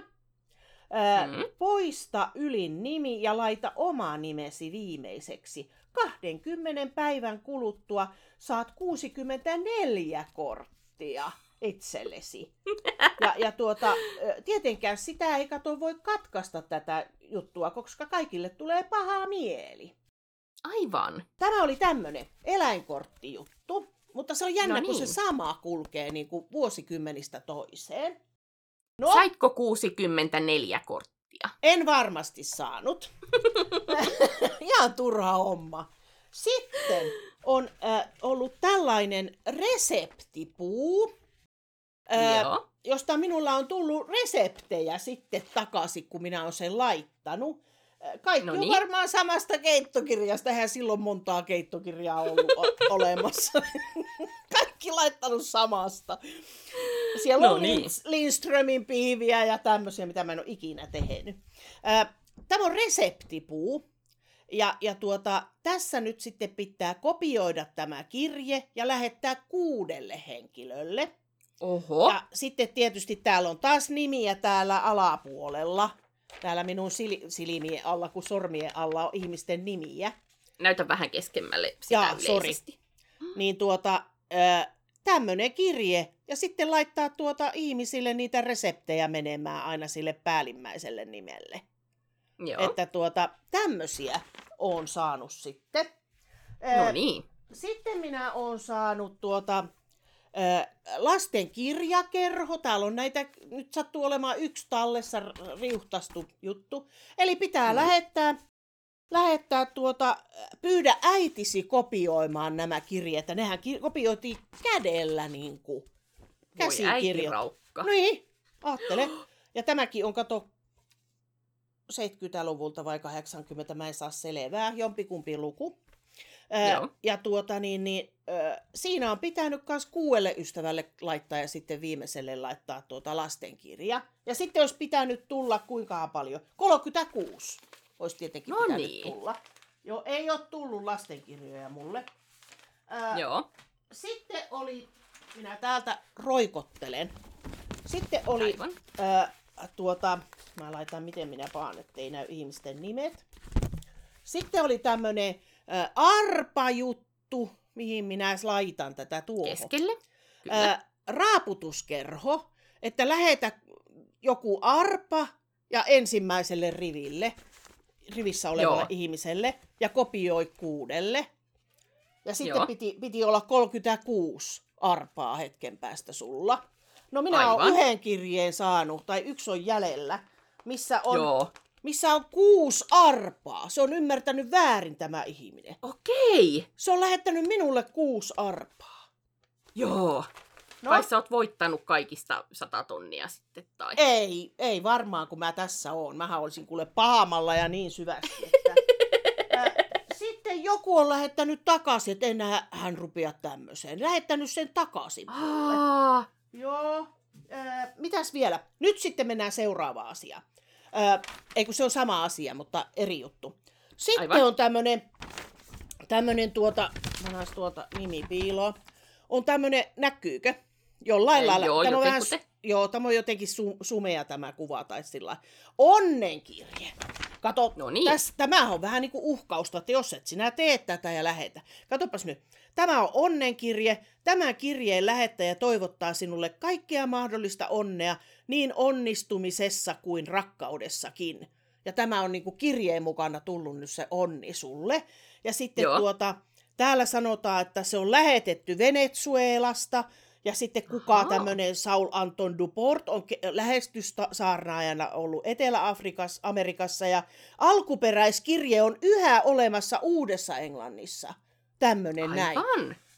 Ö, Mm. Poista ylin nimi ja laita oma nimesi viimeiseksi. 20 päivän kuluttua saat 64 korttia itsellesi. Ja, ja tuota, tietenkään sitä ei kato voi katkaista tätä juttua, koska kaikille tulee paha mieli. Aivan. Tämä oli tämmöinen eläinkorttijuttu, mutta se on jännä, No kun se niin. sama kulkee niin kuin vuosikymmenistä toiseen. No, Saitko 64 korttia? en varmasti saanut. Ihan turha homma. Sitten on äh, ollut tällainen reseptipuu, äh, Joo. josta minulla on tullut reseptejä sitten takaisin, kun minä olen sen laittanut. Kaikki No on niin. varmaan samasta keittokirjasta, eihän silloin montaa keittokirjaa ollut o- olemassa. Kaikki laittanut samasta. Siellä No on niin. Lindströmin piiviä ja tämmöisiä, mitä mä en ole ikinä tehnyt. Tämä on reseptipuu. Ja, ja tuota, tässä nyt sitten pitää kopioida tämä kirje ja lähettää kuudelle henkilölle. Oho. Ja sitten tietysti täällä on taas nimiä täällä alapuolella. Täällä minun sil- silmien alla, kun sormien alla on ihmisten nimiä. Näytä vähän keskemmälle sitä Jaa, yleisesti. Niin tuota, tämmöinen kirje. Ja sitten laittaa tuota ihmisille niitä reseptejä menemään aina sille päällimmäiselle nimelle. Joo. Että tuota, tämmöisiä on saanut sitten. No niin. Sitten minä olen saanut tuota, lasten kirjakerho. Täällä on näitä, nyt sattuu olemaan yksi tallessa riuhtastu juttu. Eli pitää Mm. lähettää, lähettää tuota, pyydä äitisi kopioimaan nämä kirjeet. Nehän ki- kopioitiin kädellä niin kuin Voi käsikirjoit. äitiraukka. Niin, ajattele. Ja tämäkin on, kato, 70-luvulta vai 80, mä en saa selvää, jompikumpi luku. Joo. ja tuota niin, niin siinä on pitänyt myös kuuelle ystävälle laittaa ja sitten viimeiselle laittaa tuota lastenkirja. Ja sitten olisi pitänyt tulla kuinka paljon? 36 olisi tietenkin No pitänyt niin. tulla. Joo, ei ole tullut lastenkirjoja mulle. Ää, Joo. sitten oli, minä täältä roikottelen. Sitten oli, Aivan. ää, tuota, mä laitan miten minä vaan, ettei näy ihmisten nimet. Sitten oli tämmönen arpajuttu, mihin minä laitan tätä tuohon. Keskelle. Kyllä. Raaputuskerho, että lähetä joku arpa ja ensimmäiselle riville, rivissä olevalle Joo. ihmiselle, ja kopioi kuudelle. Ja sitten Joo. piti, piti olla 36 arpaa hetken päästä sulla. No minä Aivan. olen yhden kirjeen saanut, tai yksi on jäljellä, missä on, Joo. Missä on kuusi arpaa. Se on ymmärtänyt väärin tämä ihminen. Okei. Se on lähettänyt minulle kuusi arpaa. Joo. No, Kai sä oot voittanut kaikista sata tonnia sitten, tai? Ei, ei varmaan, kun mä tässä oon. Mähän olisin kuule pahamalla ja niin syvästi. Että, sitten joku on lähettänyt takaisin, että enää hän rupea tämmöiseen. Lähettänyt sen takaisin. Joo. Ää, mitäs vielä? Nyt sitten mennään seuraavaan asiaan. Ää, ei kun se on sama asia, mutta eri juttu. Sitten Aivan. on tämmönen, tämmönen tuota, mä tuota nimi piiloa. On tämmönen, näkyykö? Jollain Ei, lailla. joo, tämä on vähän, joo, tämä on jotenkin su- sumea tämä kuva tai sillä. Onnenkirje. Kato, No niin. Täs, tämä on vähän niin kuin uhkausta, että jos et sinä tee tätä ja lähetä. Katopas nyt. Tämä on onnenkirje. Tämä kirjeen lähettäjä toivottaa sinulle kaikkea mahdollista onnea niin onnistumisessa kuin rakkaudessakin. Ja tämä on niin kuin kirjeen mukana tullut nyt se onni sulle. Ja sitten Joo. tuota, täällä sanotaan, että se on lähetetty Venezuelasta. Ja sitten kuka tämmöinen Saul Anton Duport on lähestyssaarnaajana ollut Etelä-Afrikassa, Amerikassa. Ja alkuperäiskirje on yhä olemassa Uudessa Englannissa. Tämmöinen näin.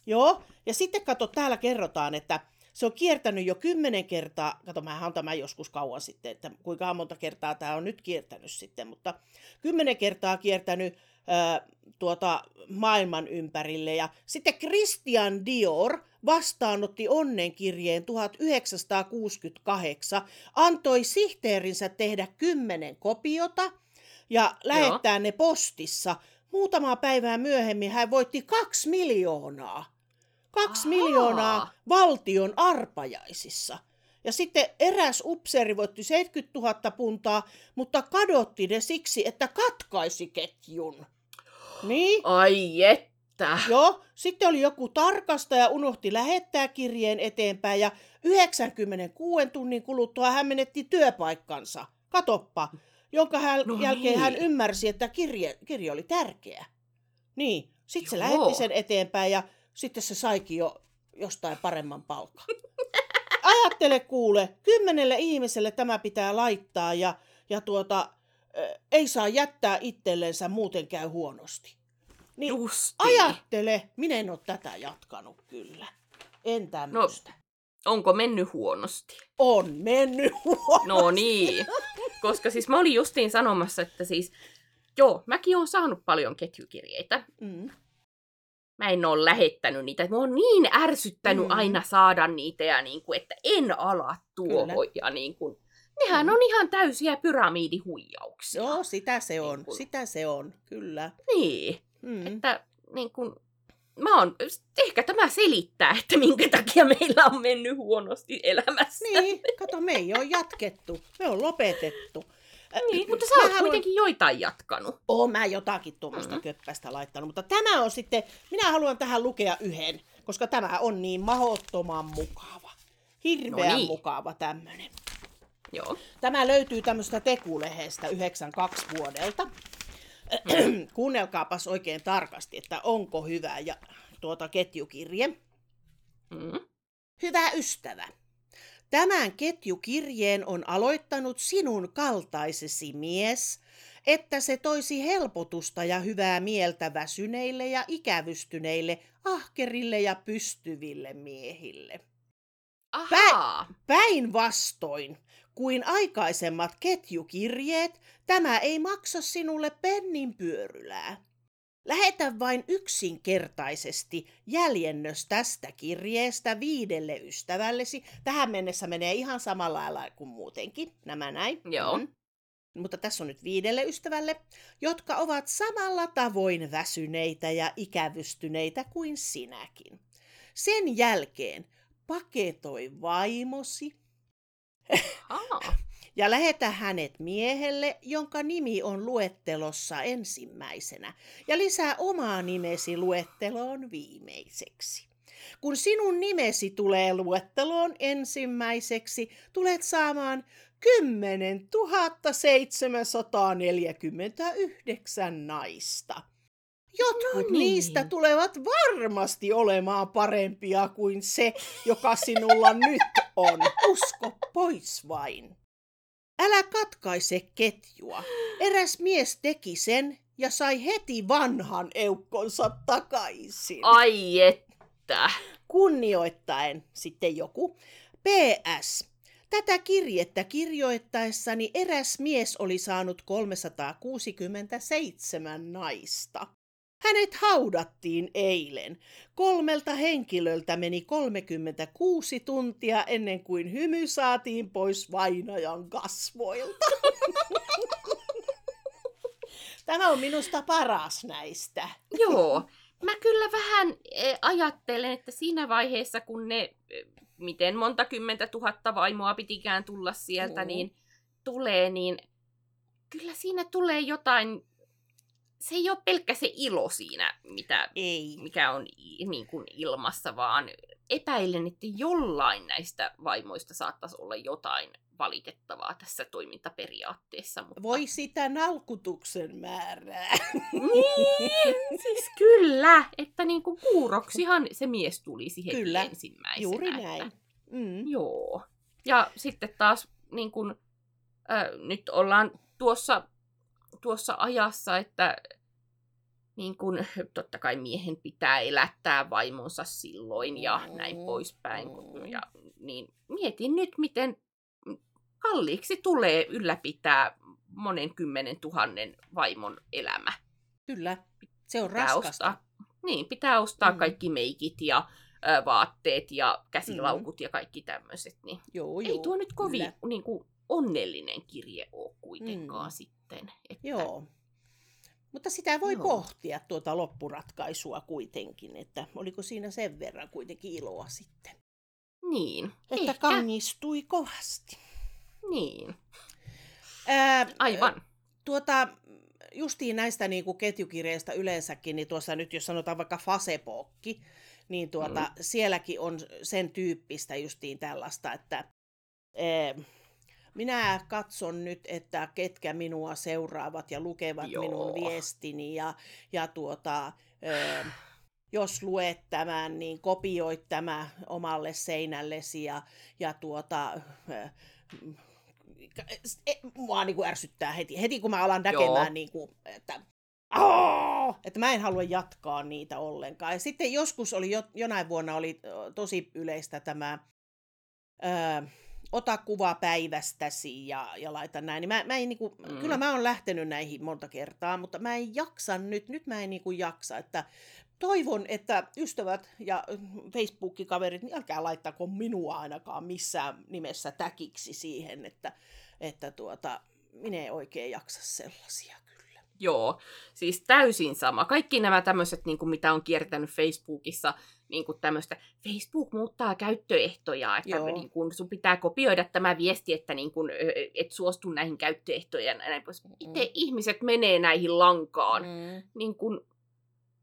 Joo, ja sitten kato, täällä kerrotaan, että se on kiertänyt jo kymmenen kertaa, kato, mä on tämä joskus kauan sitten, että kuinka monta kertaa tämä on nyt kiertänyt sitten, mutta kymmenen kertaa kiertänyt ää, tuota, maailman ympärille. Ja sitten Christian Dior vastaanotti onnenkirjeen 1968, antoi sihteerinsä tehdä kymmenen kopiota ja lähettää ne postissa. Muutamaa päivää myöhemmin hän voitti kaksi miljoonaa. Kaksi Ahaa. miljoonaa valtion arpajaisissa. Ja sitten eräs upseeri voitti 70 000 puntaa, mutta kadotti ne siksi, että katkaisi ketjun. Niin? Ai että. Joo, sitten oli joku tarkastaja, unohti lähettää kirjeen eteenpäin ja 96 tunnin kuluttua hän menetti työpaikkansa. Katoppa, jonka hän, No jälkeen niin. hän ymmärsi, että kirje, kirje oli tärkeä. Niin, sitten se lähetti sen eteenpäin ja sitten se saikin jo jostain paremman palkan. Ajattele kuule, kymmenelle ihmiselle tämä pitää laittaa ja, ja tuota, ei saa jättää itsellensä, muuten käy huonosti. Niin Justi. Ajattele, minä en ole tätä jatkanut kyllä. En tämmöistä. No. Onko mennyt huonosti? On mennyt huonosti. No niin. Koska siis mä olin justiin sanomassa, että siis, joo, mäkin oon saanut paljon ketjukirjeitä. Mm. Mä en ole lähettänyt niitä. Mä oon niin ärsyttänyt Mm. mm. aina saada niitä ja niin kuin, että en ala tuohon. Kyllä. Ja niin kuin, nehän on ihan täysiä pyramidihuijauksia. Joo, sitä se on. Niin kun- Sitä se on, kyllä. Niin, Mm. että niin kuin, mä oon, ehkä tämä selittää, että minkä takia meillä on mennyt huonosti elämässä. Niin, kato, me ei ole jatkettu. Me on lopetettu. Niin, mutta sä mä oot haluan- kuitenkin joitain jatkanut. Oon mä jotakin tuommoista Mhm. mm-hmm. köppästä laittanut, mutta tämä on sitten, minä haluan tähän lukea yhden, koska tämä on niin mahottoman mukava. Hirveän No niin. mukava tämmönen. Joo. Tämä löytyy tämmöistä Tekulehdestä 92 vuodelta. Kuunnelkaapas oikein tarkasti, että onko hyvä ja tuota ketjukirje. Mm. Hyvä ystävä, tämän ketjukirjeen on aloittanut sinun kaltaisesi mies, että se toisi helpotusta ja hyvää mieltä väsyneille ja ikävystyneille, ahkerille ja pystyville miehille. Ahaa. Päinvastoin kuin aikaisemmat ketjukirjeet, tämä ei maksa sinulle pennin pyörylää. Lähetä vain yksinkertaisesti jäljennös tästä kirjeestä viidelle ystävällesi. Tähän mennessä menee ihan samalla lailla kuin muutenkin, nämä näin. Joo. Mm. Mutta tässä on nyt viidelle ystävälle, jotka ovat samalla tavoin väsyneitä ja ikävystyneitä kuin sinäkin. Sen jälkeen paketoi vaimosi. ja lähetä hänet miehelle, jonka nimi on luettelossa ensimmäisenä, ja lisää omaa nimesi luetteloon viimeiseksi. Kun sinun nimesi tulee luetteloon ensimmäiseksi, tulet saamaan 10 749 naista. Jotkut No niin. niistä tulevat varmasti olemaan parempia kuin se, joka sinulla nyt on. Usko pois vain. Älä katkaise ketjua. Eräs mies teki sen ja sai heti vanhan eukkonsa takaisin. Ai että. Kunnioittaen sitten joku. PS. Tätä kirjettä kirjoittaessani eräs mies oli saanut 367 naista. Hänet haudattiin eilen. Kolmelta henkilöltä meni 36 tuntia ennen kuin hymy saatiin pois vainajan kasvoilta. Tämä on minusta paras näistä. Joo. Mä kyllä vähän eh, ajattelen, että siinä vaiheessa, kun ne eh, miten monta kymmentä tuhatta vaimoa pitikään tulla sieltä, Mm. niin tulee, niin kyllä siinä tulee jotain, se ei ole pelkkä se ilo siinä, mitä, Ei. mikä on niin kuin ilmassa, vaan epäilen, että jollain näistä vaimoista saattaisi olla jotain valitettavaa tässä toimintaperiaatteessa. Mutta... Voi sitä nalkutuksen määrää. Niin, siis kyllä, että niin kuin kuuroksihan se mies tulisi heti Kyllä, ensimmäisenä. Juuri että- näin. Mm. Joo. Ja sitten taas niin kun, äh, nyt ollaan tuossa, tuossa ajassa, että niin kun, totta kai miehen pitää elättää vaimonsa silloin ja Mm, näin poispäin. mm. Ja, niin mietin nyt, miten kalliiksi tulee ylläpitää monen kymmenen tuhannen vaimon elämä. Kyllä. Se on Pitää raskasta. ostaa, niin, pitää ostaa Mm. mm. kaikki meikit ja vaatteet ja käsilaukut mm. ja kaikki tämmöiset. Niin Joo, ei joo. tuo nyt kovin kyllä. niin kuin, onnellinen kirje ole kuitenkaan Mm. sitten. Että, Joo. Mutta sitä voi Joo. pohtia tuota loppuratkaisua kuitenkin, että oliko siinä sen verran kuitenkin iloa sitten. Niin. Että ehkä, kangistui kovasti. Niin. Ää, Aivan. Tuota, justiin näistä niin kuin ketjukirjeistä yleensäkin, niin tuossa nyt jos sanotaan vaikka Fasepokki, niin tuota, mm. sielläkin on sen tyyppistä justiin tällaista, että ee, minä katson nyt, että ketkä minua seuraavat ja lukevat Joo. minun viestini ja, ja tuota, ee, jos luet tämän, niin kopioit tämä omalle seinällesi ja, ja tuota, ee, e- mua niin kuin ärsyttää heti. Heti kun mä alan näkemään, Joo. niin kuin, että Aa! että mä en halua jatkaa niitä ollenkaan. Ja sitten joskus oli, jo, jonain vuonna oli ö, tosi yleistä tämä ö, ota kuva päivästäsi ja, ja laita näin. Niin mä, mä en, niinku, mm. Mm. Kyllä mä oon lähtenyt näihin monta kertaa, mutta mä en jaksa nyt. Nyt mä en niinku jaksa, että toivon, että ystävät ja Facebook-kaverit, niin älkää laittako minua ainakaan missään nimessä täkiksi siihen, että, että tuota, minä en oikein jaksa sellaisia kyllä. Joo, siis täysin sama. Kaikki nämä tämmöiset, niin kuin mitä on kiertänyt Facebookissa, niin kuin tämmöistä, Facebook muuttaa käyttöehtoja, että Joo. niin kuin sun pitää kopioida tämä viesti, että niin kuin, et suostu näihin käyttöehtoihin ja näin pois. Miten ihmiset menee näihin lankaan? Mm. Niin kuin,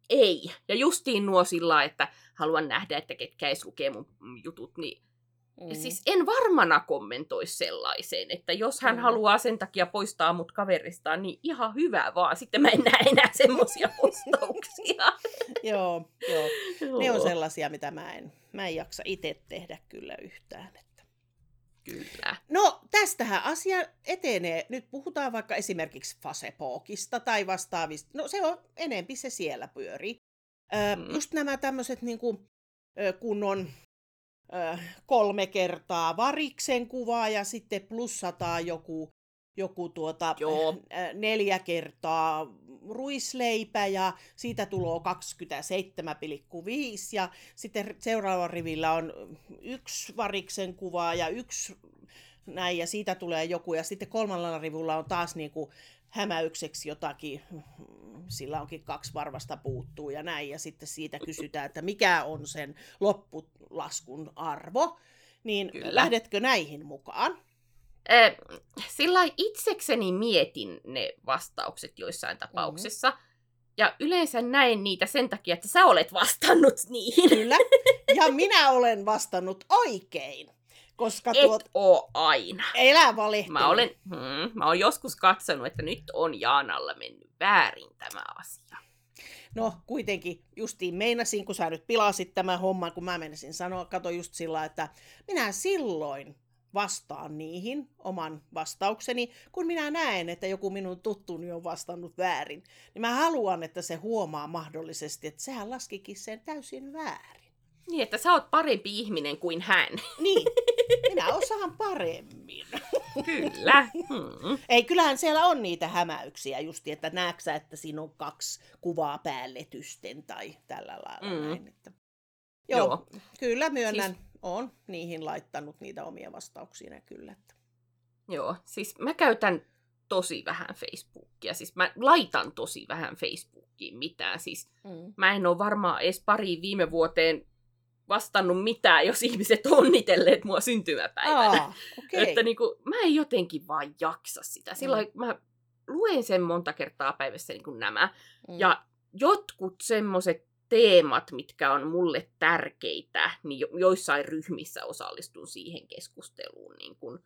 ei. Ja justiin nuo sillä, että haluan nähdä, että ketkä edes lukee mun jutut, niin Mm. Siis en varmana kommentoisi sellaiseen, että jos hän Mm. haluaa sen takia poistaa mut kaveristaan, niin ihan hyvä vaan. Sitten mä en näe enää semmoisia postauksia. joo, joo. Ne on sellaisia, mitä mä en, mä en jaksa itse tehdä kyllä yhtään. Että. Kyllä. No, tästähän asia etenee. Nyt puhutaan vaikka esimerkiksi Facebookista tai vastaavista. No se on enempi se siellä pyörii. Ö, Mm. Just nämä tämmöiset niinku, ö, kun on kolme kertaa variksen kuvaa ja sitten plussataan joku, joku tuota, Joo. neljä kertaa ruisleipä ja siitä tulee 27,5 ja sitten seuraavalla rivillä on yksi variksen kuva ja yksi näin ja siitä tulee joku ja sitten kolmannella rivulla on taas niin kuin hämäykseksi jotakin, sillä onkin kaksi varvasta puuttuu ja näin ja sitten siitä kysytään, että mikä on sen loppulaskun arvo, niin Kyllä. lähdetkö näihin mukaan? Äh, sillä itsekseni mietin ne vastaukset joissain tapauksessa. Mm-hmm. Ja yleensä näen niitä sen takia, että sä olet vastannut niihin. Kyllä. Ja minä olen vastannut oikein, koska Et tuot oo aina. elä valehtelu. Mä olen, hmm, mä olen joskus katsonut, että nyt on Jaanalla mennyt väärin tämä asia. No kuitenkin justiin meinasin, kun sä nyt pilasit tämän homman, kun mä menisin sanoa, kato just sillä, että minä silloin vastaan niihin oman vastaukseni, kun minä näen, että joku minun tuttuni on vastannut väärin. Niin mä haluan, että se huomaa mahdollisesti, että sehän laskikin sen täysin väärin. Niin, että sä oot parempi ihminen kuin hän. Niin, minä osaan paremmin. Kyllä. Hmm. Ei, kyllähän siellä on niitä hämäyksiä justi, että näetkö että siinä on kaksi kuvaa päälletysten tai tällä lailla Mm. näin. Että... Joo, Joo. kyllä myönnän, Siis- on niihin laittanut niitä omia vastauksia kyllä. Että... Joo, siis mä käytän tosi vähän Facebookia. Siis mä laitan tosi vähän Facebookiin mitään. Siis Mm. mä en ole varmaan edes pari viime vuoteen vastannut mitään, jos ihmiset onnitelleet mua syntymäpäivänä. Aa, okei. Että niin kuin, mä en jotenkin vaan jaksa sitä. Silloin mm. mä luen sen monta kertaa päivässä niin kuin nämä. Mm. Ja jotkut semmoiset teemat, mitkä on mulle tärkeitä, niin jo- joissain ryhmissä osallistun siihen keskusteluun, niin kun,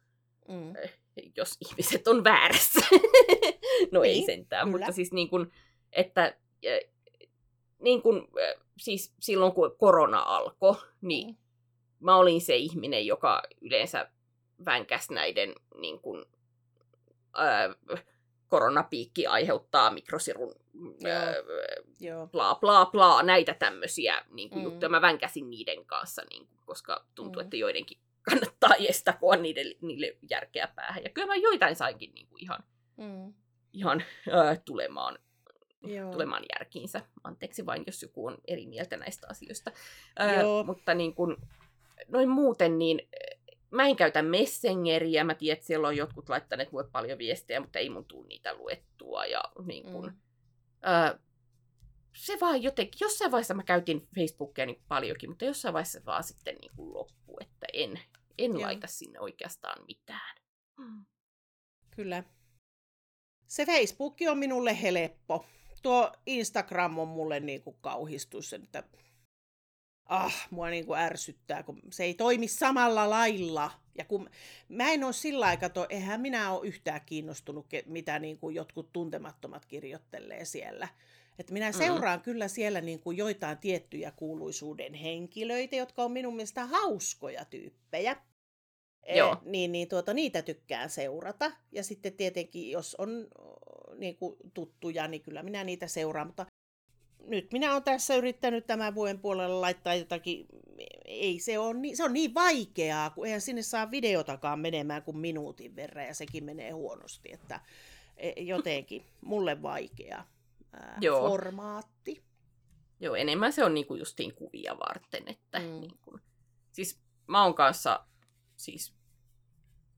Mm. jos ihmiset on väärässä. no ei Niin, sentään, kyllä. mutta siis niin kun, että äh, niin kun, siis silloin kun korona alkoi, niin Mm. mä olin se ihminen, joka yleensä vänkäs näiden niin kun, ää, koronapiikki aiheuttaa mikrosirun ää, Joo. bla bla bla, näitä tämmöisiä niin kuin Mm. juttuja. Mä vänkäsin niiden kanssa, niin kuin, koska tuntuu, Mm. että joidenkin kannattaa estakoa niille, niille järkeä päähän. Ja kyllä mä joitain sainkin niin kuin ihan, Mm. ihan ää, tulemaan Joo. tulemaan järkiinsä. Anteeksi vain, jos joku on eri mieltä näistä asioista. Joo. mutta niin kun, noin muuten, niin mä en käytä Messengeriä. Mä tiedän, että siellä on jotkut laittaneet mulle paljon viestejä, mutta ei mun tule niitä luettua. Ja niin kun, Mm. ää, se vaan jotenkin, jossain vaiheessa mä käytin Facebookia niin paljonkin, mutta jossain vaiheessa vaan sitten niin kuin loppu, että en, en Joo. laita sinne oikeastaan mitään. Mm. Kyllä. Se Facebook on minulle helppo. Tuo Instagram on mulle niinku kauhistus, että ah, mua niinku ärsyttää, kun se ei toimi samalla lailla. Ja kun mä en ole sillä aikaa, to, eihän minä ole yhtään kiinnostunut, mitä niinku jotkut tuntemattomat kirjoittelee siellä. Että minä Mm. seuraan kyllä siellä niinku joitain tiettyjä kuuluisuuden henkilöitä, jotka on minun mielestä hauskoja tyyppejä. Eh, Joo. niin, niin tuota, niitä tykkään seurata. Ja sitten tietenkin, jos on niin kuin tuttuja, niin kyllä minä niitä seuraan. Mutta nyt minä olen tässä yrittänyt tämän vuoden puolella laittaa jotakin, ei se on niin, se on niin vaikeaa, kun eihän sinne saa videotakaan menemään kuin minuutin verran ja sekin menee huonosti, että e, jotenkin mulle vaikea ää, Joo. formaatti. Joo, enemmän se on niinku justiin kuvia varten, että Mm. mm. niinku, siis mä oon kanssa, siis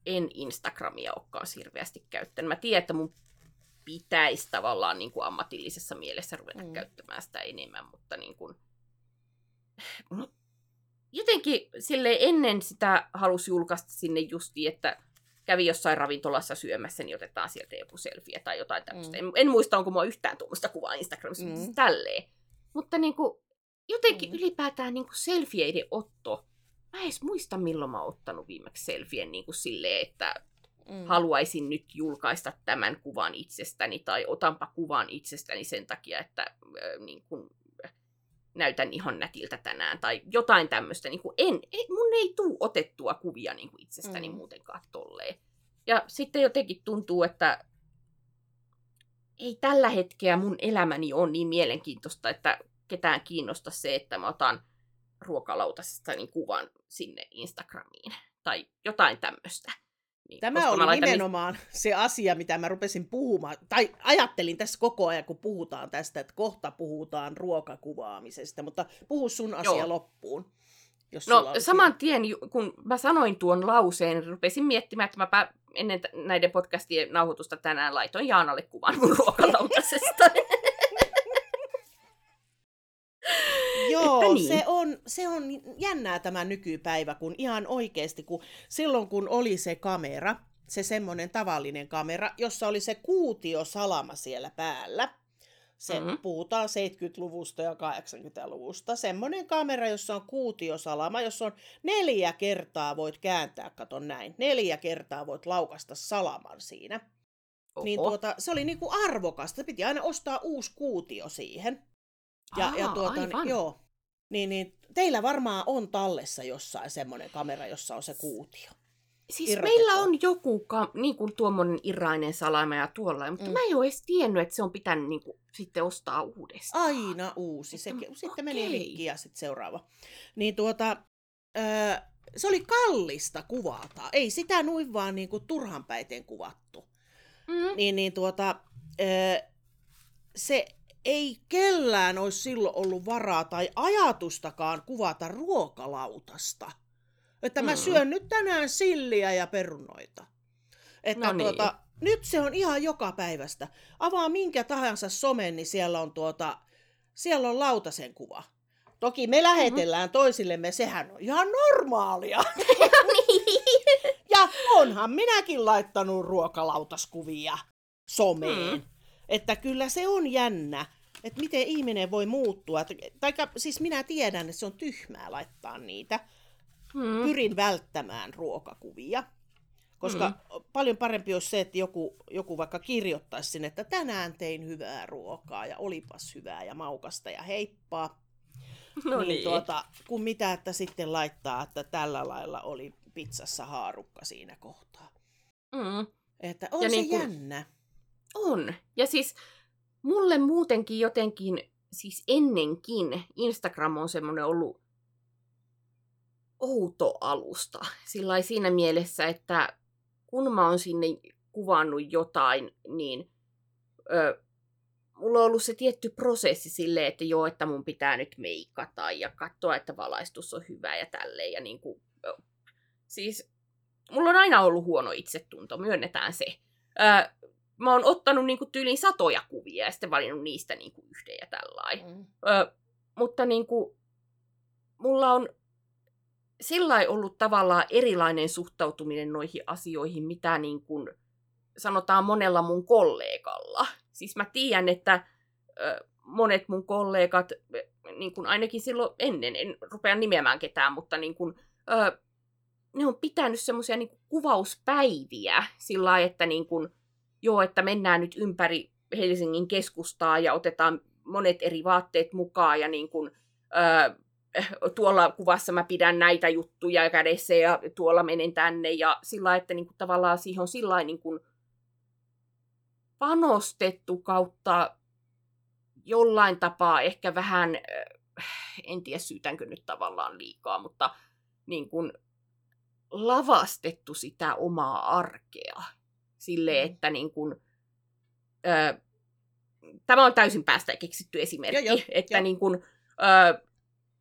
en Instagramia olekaan hirveästi käyttänyt. Mä tiedän, että mun pitäisi tavallaan niin kuin ammatillisessa mielessä ruveta Mm. käyttämään sitä enemmän, mutta niin kuin, no, jotenkin sille ennen sitä halusi julkaista sinne justiin, että kävi jossain ravintolassa syömässä, niin otetaan sieltä joku selfie tai jotain tämmöistä. Mm. En, en muista, onko mulla yhtään tuommoista kuvaa Instagramissa, Mm. mm. mutta tälleen. Mutta niin kuin, jotenkin mm. ylipäätään niin kuin selfieiden otto. Mä en edes muista, milloin mä oon ottanut viimeksi selfien niin kuin silleen, että Mm. haluaisin nyt julkaista tämän kuvan itsestäni tai otanpa kuvan itsestäni sen takia, että äh, niin kuin, äh, näytän ihan nätiltä tänään tai jotain tämmöistä. Niin kuin en, ei, mun ei tuu otettua kuvia niin kuin itsestäni Mm. muutenkaan tolleen. Ja sitten jotenkin tuntuu, että ei tällä hetkellä mun elämäni ole niin mielenkiintoista, että ketään kiinnosta se, että mä otan ruokalautasesta niin kuvan sinne Instagramiin tai jotain tämmöistä. Niin, Tämä oli laitan nimenomaan se asia, mitä mä rupesin puhumaan, tai ajattelin tässä koko ajan, kun puhutaan tästä, että kohta puhutaan ruokakuvaamisesta, mutta puhu sun asia Joo. loppuun. Jos No saman tien, kun mä sanoin tuon lauseen, rupesin miettimään, että mä ennen näiden podcastien nauhoitusta tänään laitoin Jaanalle kuvan mun ruokalautasesta. Joo, niin. se, on, se on jännää tämä nykypäivä, kun ihan oikeasti, kun silloin kun oli se kamera, se semmoinen tavallinen kamera, jossa oli se kuutiosalama siellä päällä, se Mhm. puhutaan 70-luvusta ja 80-luvusta, semmoinen kamera, jossa on kuutiosalama, jossa on neljä kertaa voit kääntää, kato näin, neljä kertaa voit laukasta salaman siinä. Niin Oho. tuota, se oli niinku arvokasta, piti aina ostaa uusi kuutio siihen. Ja, ja Aa, tuota, aivan. joo. Niin, niin, teillä varmaan on tallessa jossain semmoinen kamera, jossa on se kuutio. Siis irrotetaan. meillä on joku ka- niin kuin tuommoinen irrainen salama ja tuolla, mutta Mm. mä en ole edes tiennyt, että se on pitänyt niin kuin, sitten ostaa uudestaan. Aina uusi. Se, Että- sitten meni rikki ja sitten seuraava. Niin tuota, öö, se oli kallista kuvata. Ei sitä noin vaan niinku turhanpäiten kuvattu. Mm. Niin, niin tuota, öö, se ei kellään olisi silloin ollut varaa tai ajatustakaan kuvata ruokalautasta. Että mä Mm. syön nyt tänään silliä ja perunoita. Että No niin. tuota, nyt se on ihan joka päivästä. Avaa minkä tahansa somen, niin siellä on, tuota, siellä on lautasen kuva. Toki me lähetellään toisillemme, sehän on ihan normaalia. niin. Ja onhan minäkin laittanut ruokalautaskuvia someen. Mm. Että kyllä se on jännä, että miten ihminen voi muuttua. Tai siis minä tiedän, että se on tyhmää laittaa niitä. Mm. Pyrin välttämään ruokakuvia. Koska mm. paljon parempi olisi se, että joku, joku vaikka kirjoittaisi sinne, että tänään tein hyvää ruokaa ja olipas hyvää ja maukasta ja heippaa. No niin, niin. Tuota, kun mitä, että sitten laittaa, että tällä lailla oli pizzassa haarukka siinä kohtaa. Mm. Että on Ja se niin kun- jännä. On. Ja siis mulle muutenkin jotenkin, siis ennenkin Instagram on semmoinen ollut outo alusta. Sillä siinä mielessä, että kun mä oon sinne kuvannut jotain, niin ö, mulla on ollut se tietty prosessi silleen, että joo, että mun pitää nyt meikata ja katsoa, että valaistus on hyvä ja tälleen. Ja niin kuin, ö, siis mulla on aina ollut huono itsetunto, myönnetään se. Ö, mä oon ottanut niinku tyyliin satoja kuvia ja sitten valinnut niistä niinku yhden ja tällainen. Mm. Ö, mutta niinku, mulla on sillä ollut tavallaan erilainen suhtautuminen noihin asioihin, mitä niin kuin sanotaan monella mun kollegalla. Siis mä tiedän, että ö, monet mun kollegat, niin kuin ainakin silloin ennen, en rupea nimeämään ketään, mutta niin kuin, ö, ne on pitänyt semmoisia niin kuvauspäiviä sillä lailla, että niin kuin, joo, että mennään nyt ympäri Helsingin keskustaa ja otetaan monet eri vaatteet mukaan ja niin kuin, ö, tuolla kuvassa mä pidän näitä juttuja kädessä ja tuolla menen tänne ja sillä että niin kuin, tavallaan siihen on sillä niin kuin, panostettu kautta jollain tapaa ehkä vähän, äh, en tiedä syytänkö nyt tavallaan liikaa, mutta niin kuin lavastettu sitä omaa arkea sille, Mm. että niin kuin, ö, tämä on täysin päästä keksitty esimerkki, Joo, joo, että joo. niin kuin, ö,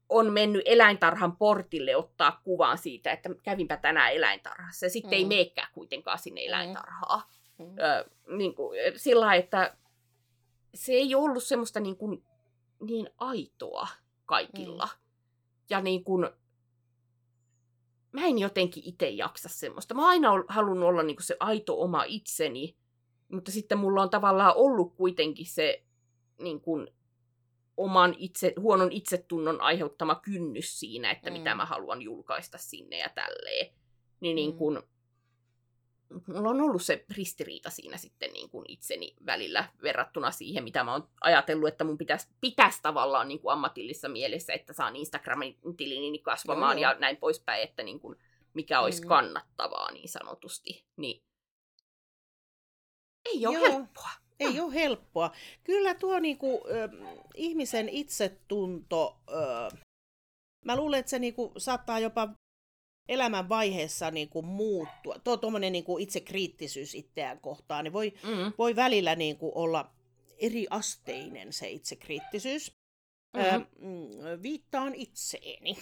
on mennyt eläintarhan portille ottaa kuvan siitä, että kävinpä tänään eläintarhassa ja sitten mm. ei meekään kuitenkaan sinne Mm. eläintarhaan Mm. ö, niin kuin, sillä että se ei ollut semmoista niin, kuin, niin aitoa kaikilla. Mm. Ja niin kuin, mä en jotenkin itse jaksa semmoista. Mä oon aina halunnut olla niin kuin se aito oma itseni, mutta sitten mulla on tavallaan ollut kuitenkin se niin kuin, oman itse, huonon itsetunnon aiheuttama kynnys siinä, että mm. mitä mä haluan julkaista sinne ja tälleen. Niin, niin Mm. Mulla on ollut se ristiriita siinä sitten niin kuin itseni välillä verrattuna siihen, mitä mä oon ajatellut, että mun pitäisi, pitäisi tavallaan niin kuin ammatillisessa mielessä, että saan Instagramin tilini kasvamaan Joo, joo. ja näin poispäin, että niin kuin, mikä olisi Mm. kannattavaa niin sanotusti. Niin ei ole Joo. helppoa. Ei ole helppoa. Kyllä tuo niinku, ö, ihmisen itsetunto, ö, mä luulen, että se niinku, saattaa jopa elämän vaiheessa niinku, muuttua. Tuo tuommoinen niinku, itsekriittisyys itseään kohtaan, niin voi, Mm. voi välillä niinku, olla eri asteinen se itsekriittisyys. Ö, Mhm. mm, viittaan itseeni.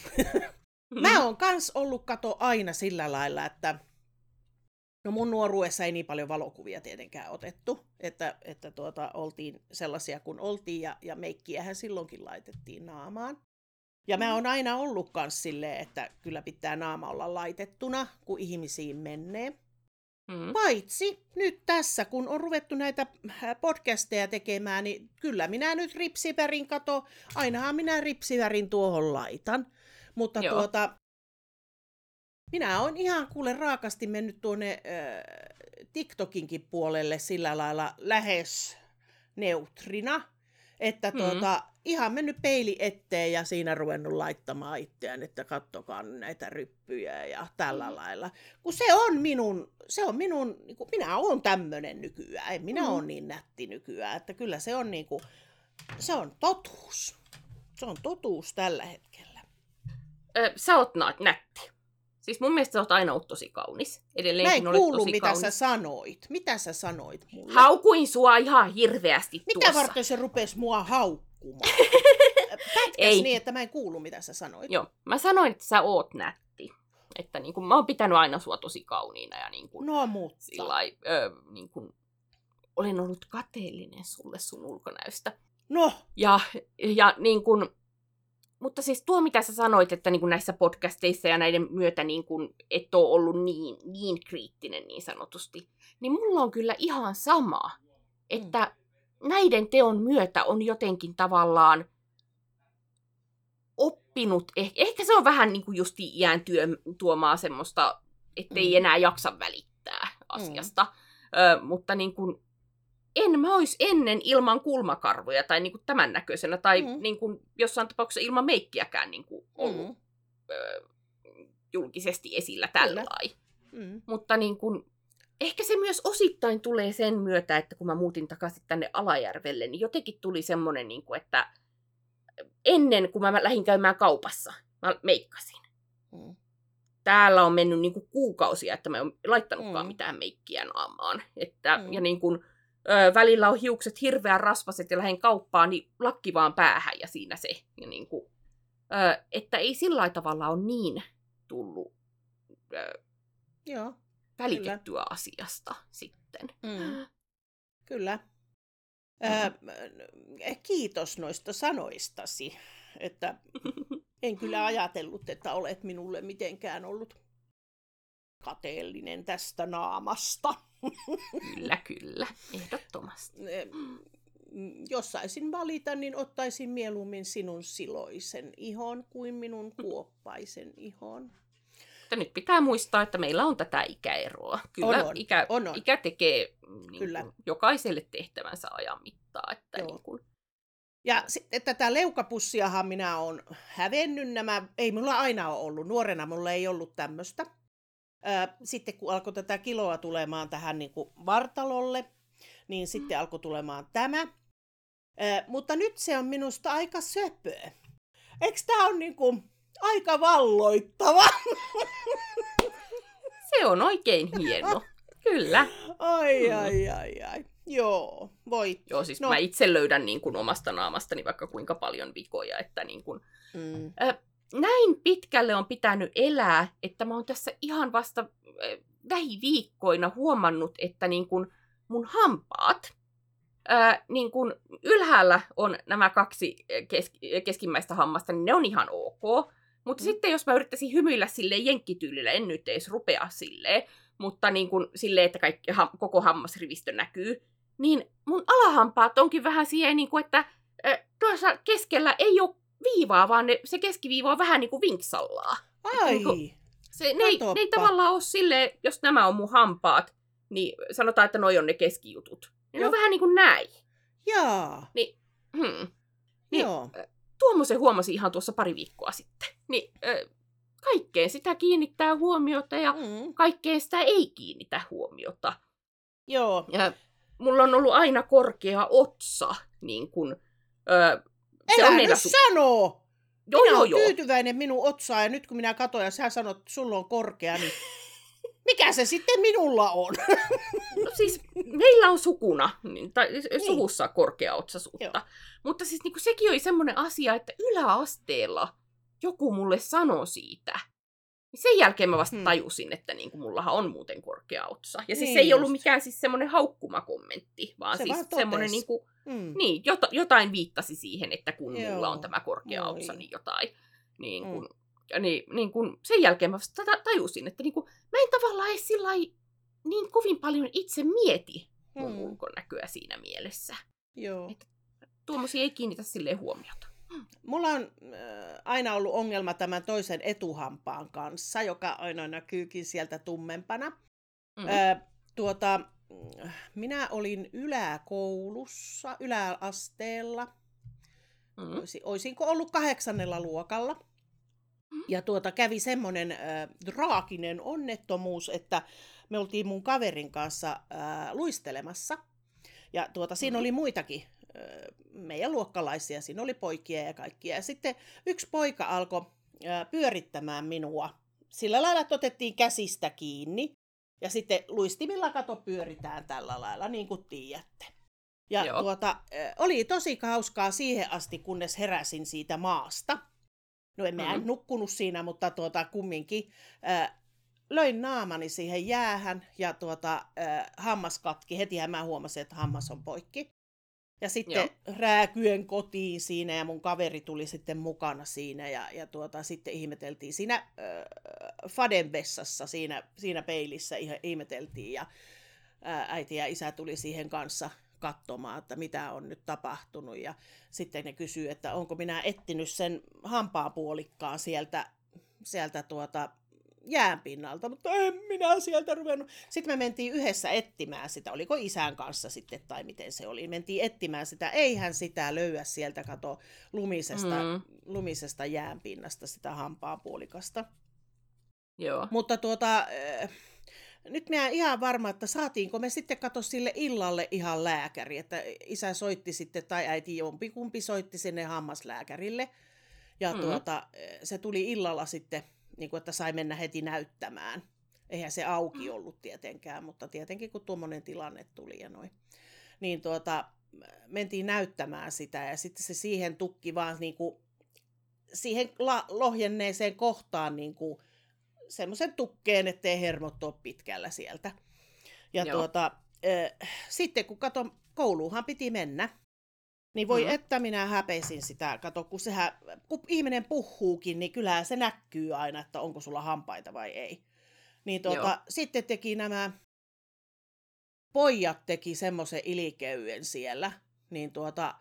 Mm. Mä oon kans ollut kato aina sillä lailla, että no mun nuoruudessa ei niin paljon valokuvia tietenkään otettu, että, että tuota, oltiin sellaisia kuin oltiin ja, ja meikkiähän silloinkin laitettiin naamaan. Ja mä oon aina ollut kans silleen, että kyllä pitää naama olla laitettuna, kun ihmisiin menee. Mm. Paitsi nyt tässä, kun on ruvettu näitä äh, podcasteja tekemään, niin kyllä minä nyt ripsivärin kato, ainahan minä ripsivärin tuohon laitan. Mutta Joo. tuota, minä olen ihan kuule raakasti mennyt tuonne äh, TikTokinkin puolelle sillä lailla lähes neutrina, että Mm. Ihan mennyt peili eteen ja siinä ruvennut laittamaan itseään, että kattokaa näitä ryppyjä ja tällä Mm. lailla. Kun se on minun, se on minun, niin kuin, minä olen tämmöinen nykyään, en minä Mm. ole niin nätti nykyään, että kyllä se on niin kuin, se on totuus. Se on totuus tällä hetkellä. Ö, sä oot nätti. Siis mun mielestä sä oot aina ollut tosi kaunis. Mä Edelleenkin en kuullut, mitä kaunis. sä sanoit. Mitä sä sanoit mulle? Haukuin sua ihan hirveästi Mitä tuossa. varten se rupesi mua haukkumaan? Pätkäs Ei. niin, että mä en kuulu, mitä sä sanoit. Joo, mä sanoin, että sä oot nätti. Että niin kun, mä oon pitänyt aina sua tosi kauniina ja niin kun, No mutta. sillai, ö, niin kun, olen ollut kateellinen sulle sun ulkonäöstä. No, Ja, ja niin kun, mutta siis tuo, mitä sä sanoit, että niin kuin näissä podcasteissa ja näiden myötä niin kuin et ole ollut niin, niin kriittinen niin sanotusti, niin mulla on kyllä ihan sama, että mm. Näiden teon myötä on jotenkin tavallaan oppinut, ehkä, ehkä se on vähän niin kuin justi iän työ tuomaa semmoista, ettei mm. enää jaksa välittää asiasta, mm. Ö, mutta niin kuin, en mä olisi ennen ilman kulmakarvoja tai niin kuin tämän näköisenä, tai mm. niin kuin jossain tapauksessa ilman meikkiäkään niin kuin ollut mm. ö, julkisesti esillä tällä mm. Mutta niin kuin, ehkä se myös osittain tulee sen myötä, että kun mä muutin takaisin tänne Alajärvelle, niin jotenkin tuli semmoinen, niin kuin, että ennen kuin mä lähdin käymään kaupassa, mä meikkasin. Mm. Täällä on mennyt niin kuin kuukausia, että mä en laittanutkaan mm. mitään meikkiä naamaan. Että, mm. Ja niin kuin, ö, välillä on hiukset hirveän rasvaset ja lähden kauppaan, niin lakki vaan päähän ja siinä se. Ja niin kuin, ö, että ei sillä tavalla ole niin tullut ö, Joo, välitettyä kyllä. asiasta sitten. Mm. Kyllä. Mm-hmm. Ö, kiitos noista sanoistasi, että en kyllä ajatellut, että olet minulle mitenkään ollut kateellinen tästä naamasta. Kyllä, kyllä, ehdottomasti. Jos saisin valita, niin ottaisin mieluummin sinun siloisen ihon kuin minun kuoppaisen ihon. Mutta nyt pitää muistaa, että meillä on tätä ikäeroa. Kyllä on, on. Ikä, on, on. ikä tekee niin Kyllä. Kuin, jokaiselle tehtävänsä ajan mittaa. Että niin kuin... Ja sitten tätä leukapussiahan minä olen hävennyt nämä, ei mulla aina ole ollut, nuorena mulla ei ollut tämmöistä sitten kun alkoi tätä kiloa tulemaan tähän niin kuin vartalolle, niin sitten alkoi tulemaan tämä. mutta nyt se on minusta aika söpöä. Eikö tämä ole niin kuin aika valloittava? Se on oikein hieno. Kyllä. Ai, ai, ai, ai. Joo, voi. Joo, siis no. mä itse löydän niin kuin omasta naamastani vaikka kuinka paljon vikoja, että niin kuin, mm. äh, näin pitkälle on pitänyt elää, että mä oon tässä ihan vasta lähiviikkoina huomannut, että niin kun mun hampaat, ää, niin kun ylhäällä on nämä kaksi keski- keskimmäistä hammasta, niin ne on ihan ok. Mutta mm. sitten jos mä yrittäisin hymyillä sille jenkkityylillä, en nyt edes rupea silleen, mutta niin kun silleen, että kaikki, ha, koko hammasrivistö näkyy, niin mun alahampaat onkin vähän siihen, niin kuin, että tuossa keskellä ei ole viivaa, vaan ne, se keskiviiva on vähän niin kuin vinksallaa. Ai! Niin kuin, se, ne, ei, ne ei tavallaan ole silleen, jos nämä on mun hampaat, niin sanotaan, että noi on ne keskijutut. Ne Joo. on vähän niin kuin näin. Jaa. Niin, hmm. niin Joo. Tuommoisen huomasi ihan tuossa pari viikkoa sitten. Niin, äh, kaikkeen sitä kiinnittää huomiota ja mm. kaikkeen sitä ei kiinnitä huomiota. Joo. Ja mulla on ollut aina korkea otsa, niin kuin, äh, se Elä on nyt su- sanoo! Joo, minä joo, olen joo. tyytyväinen minun otsaan ja nyt kun minä katsoin ja sä sanot, että sulla on korkea, niin mikä se sitten minulla on? No siis meillä on sukuna, niin, tai niin. suvussa korkea otsaisuutta. Joo. Mutta siis niin kuin, sekin oli semmoinen asia, että yläasteella joku mulle sanoi siitä. Niin sen jälkeen mä vasta hmm. tajusin, että niin kuin, mullahan on muuten korkea otsa. Ja siis niin se ei just. ollut mikään siis semmoinen haukkumakommentti, vaan se siis semmoinen niin kuin, Mm. Niin, jot, jotain viittasi siihen, että kun Joo. mulla on tämä korkea otsa, niin jotain. Niin kun, mm. Niin, niin kun, sen jälkeen mä vasta tajusin, että niin kun, mä en tavallaan edes sillä niin kovin paljon itse mieti mun mm. ulkonäköä siinä mielessä. Joo. Että tuommoisia ei kiinnitä silleen huomiota. Mulla on äh, aina ollut ongelma tämän toisen etuhampaan kanssa, joka aina näkyykin sieltä tummempana. Mm-hmm. Äh, tuota, minä olin yläkoulussa, yläasteella. Mm. Oisin, oisinko ollut kahdeksannella luokalla. Mm. Ja tuota kävi semmoinen äh, draakinen onnettomuus, että me oltiin mun kaverin kanssa äh, luistelemassa. Ja tuota, siinä mm. oli muitakin äh, meidän luokkalaisia, siinä oli poikia ja kaikkia. Ja sitten yksi poika alkoi äh, pyörittämään minua. Sillä lailla, että otettiin käsistä kiinni. Ja sitten luistimilla kato pyöritään tällä lailla, niin kuin tiedätte. Ja Joo. tuota, oli tosi hauskaa siihen asti, kunnes heräsin siitä maasta. No en mm-hmm. nukkunut siinä, mutta tuota, kumminkin äh, löin naamani siihen jäähän ja tuota, äh, hammas katki. Hetihän mä huomasin, että hammas on poikki. Ja sitten Joo. rääkyen kotiin siinä ja mun kaveri tuli sitten mukana siinä ja, ja tuota, sitten ihmeteltiin siinä äh, Faden vessassa siinä, siinä peilissä ihmeteltiin ja äh, äiti ja isä tuli siihen kanssa katsomaan, että mitä on nyt tapahtunut ja sitten ne kysyy, että onko minä ettinyt sen hampaapuolikkaan sieltä, sieltä tuota jään pinnalta, mutta en minä sieltä ruvennut. Sitten me mentiin yhdessä etsimään sitä, oliko isän kanssa sitten tai miten se oli. Mentiin etsimään sitä, eihän sitä löyä sieltä, kato, lumisesta, mm. lumisesta jäänpinnasta sitä hampaapuolikasta. Joo. Mutta tuota, äh, nyt mä ihan varma, että saatiinko me sitten kato sille illalle ihan lääkäri, että isä soitti sitten tai äiti jompikumpi soitti sinne hammaslääkärille. Ja mm. tuota, se tuli illalla sitten niin kuin, että sai mennä heti näyttämään. Eihän se auki mm. ollut tietenkään, mutta tietenkin kun tuommoinen tilanne tuli ja noin. Niin tuota, mentiin näyttämään sitä ja sitten se siihen tukki vaan niin kuin, siihen la- lohjenneeseen kohtaan niin kuin, semmoisen tukkeen, ettei hermot ole pitkällä sieltä. Ja Joo. tuota, äh, sitten kun kato, kouluuhan piti mennä, niin voi mm-hmm. että minä häpeisin sitä, kato, kun, sehän, kun ihminen puhuukin, niin kyllähän se näkyy aina, että onko sulla hampaita vai ei. Niin tuota, sitten teki nämä pojat teki semmoisen ilikeyyen siellä, niin tuota,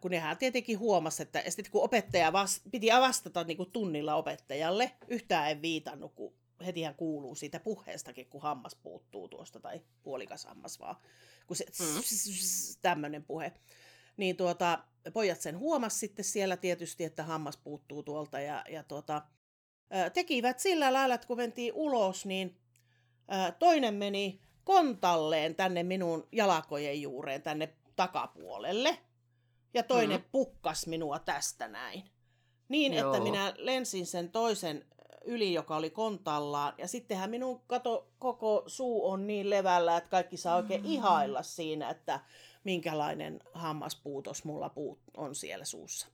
kun nehän tietenkin huomasi, että sitten kun opettaja vas, piti vastata niin kuin tunnilla opettajalle, yhtään en viitannut, kun hetihän kuuluu siitä puheestakin, kun hammas puuttuu tuosta, tai puolikas hammas vaan, kun se mm. tämmöinen puhe. Niin tuota, pojat sen huomas sitten siellä tietysti, että hammas puuttuu tuolta ja, ja tuota, tekivät sillä lailla, että kun mentiin ulos, niin toinen meni kontalleen tänne minun jalkojen juureen, tänne takapuolelle, ja toinen mm. pukkas minua tästä näin. Niin, Joo. että minä lensin sen toisen yli, joka oli kontallaan, ja sittenhän minun kato, koko suu on niin levällä, että kaikki saa oikein mm. ihailla siinä, että minkälainen hammaspuutos mulla puut on siellä suussa.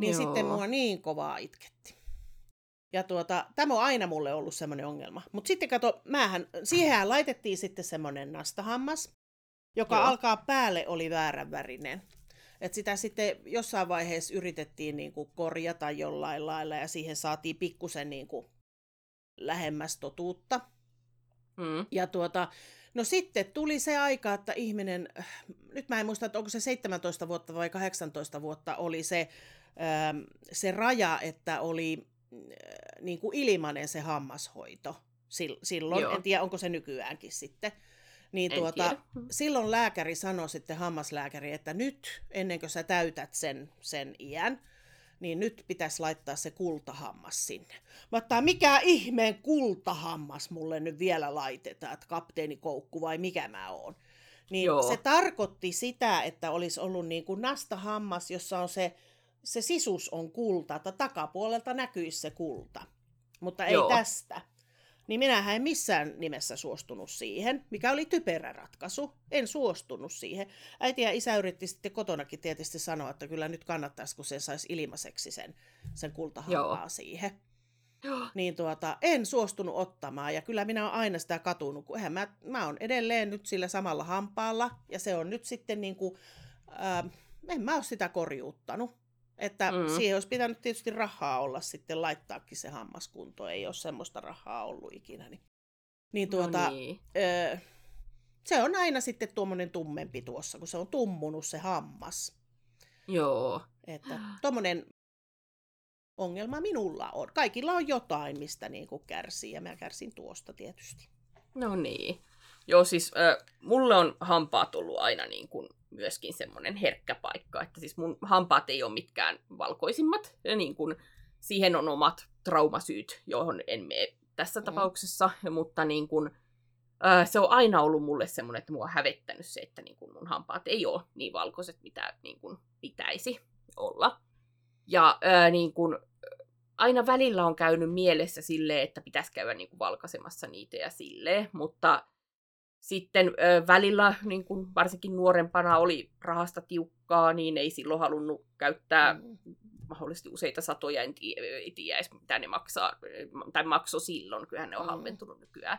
Niin Joo. sitten mua niin kovaa itketti. Ja tuota, tämä on aina mulle ollut semmoinen ongelma. Mutta sitten kato, määhän, siihen laitettiin sitten semmoinen nastahammas, joka Joo. alkaa päälle oli väärän värinen. Et sitä sitten jossain vaiheessa yritettiin niinku korjata jollain lailla ja siihen saatiin pikkusen niinku lähemmäs totuutta. Mm. Ja tuota, No sitten tuli se aika, että ihminen, nyt mä en muista, että onko se 17 vuotta vai 18 vuotta oli se, ähm, se raja, että oli äh, niin kuin ilmanen se hammashoito silloin. Joo. En tiedä, onko se nykyäänkin sitten. Niin tuota, silloin lääkäri sanoi sitten, hammaslääkäri, että nyt ennen kuin sä täytät sen, sen iän, niin nyt pitäisi laittaa se kultahammas sinne. Mutta mikä ihmeen kultahammas mulle nyt vielä laitetaan, että kapteenikoukku vai mikä mä oon. Niin Joo. se tarkoitti sitä, että olisi ollut niin kuin nastahammas, jossa on se, se sisus on kulta, että takapuolelta näkyisi se kulta. Mutta ei Joo. tästä. Niin minähän en missään nimessä suostunut siihen, mikä oli typerä ratkaisu. En suostunut siihen. Äiti ja isä yritti sitten kotonakin tietysti sanoa, että kyllä nyt kannattaisi, kun se saisi ilmaiseksi sen, sen kultahampaa siihen. Joo. Niin tuota, en suostunut ottamaan ja kyllä minä olen aina sitä katunut, kun mä, mä oon edelleen nyt sillä samalla hampaalla ja se on nyt sitten niin kuin, äh, en mä ole sitä korjuuttanut. Että mm. siihen olisi pitänyt tietysti rahaa olla sitten laittaakin se hammaskunto. Ei ole semmoista rahaa ollut ikinä. Niin, niin no tuota, no niin. Ö, se on aina sitten tuommoinen tummempi tuossa, kun se on tummunut se hammas. Joo. Että tuommoinen ongelma minulla on. Kaikilla on jotain, mistä niin kuin kärsii, ja mä kärsin tuosta tietysti. No niin. Joo, siis äh, mulle on hampaat ollut aina niin kuin myöskin semmoinen herkkä paikka, että siis mun hampaat ei ole mitkään valkoisimmat, ja niin kuin siihen on omat traumasyyt, johon en mene tässä mm. tapauksessa, mutta niin kuin, äh, se on aina ollut mulle semmoinen, että mua on hävettänyt se, että niin kuin mun hampaat ei ole niin valkoiset, mitä niin kuin pitäisi olla. Ja äh, niin kuin, aina välillä on käynyt mielessä silleen, että pitäisi käydä niin kuin valkaisemassa niitä ja silleen, mutta sitten ö, välillä, niin kun varsinkin nuorempana oli rahasta tiukkaa, niin ei silloin halunnut käyttää mm. mahdollisesti useita satoja, en tiedä, ei tiedä edes mitä ne maksaa, tai makso silloin, kyllähän ne on mm. halventunut nykyään.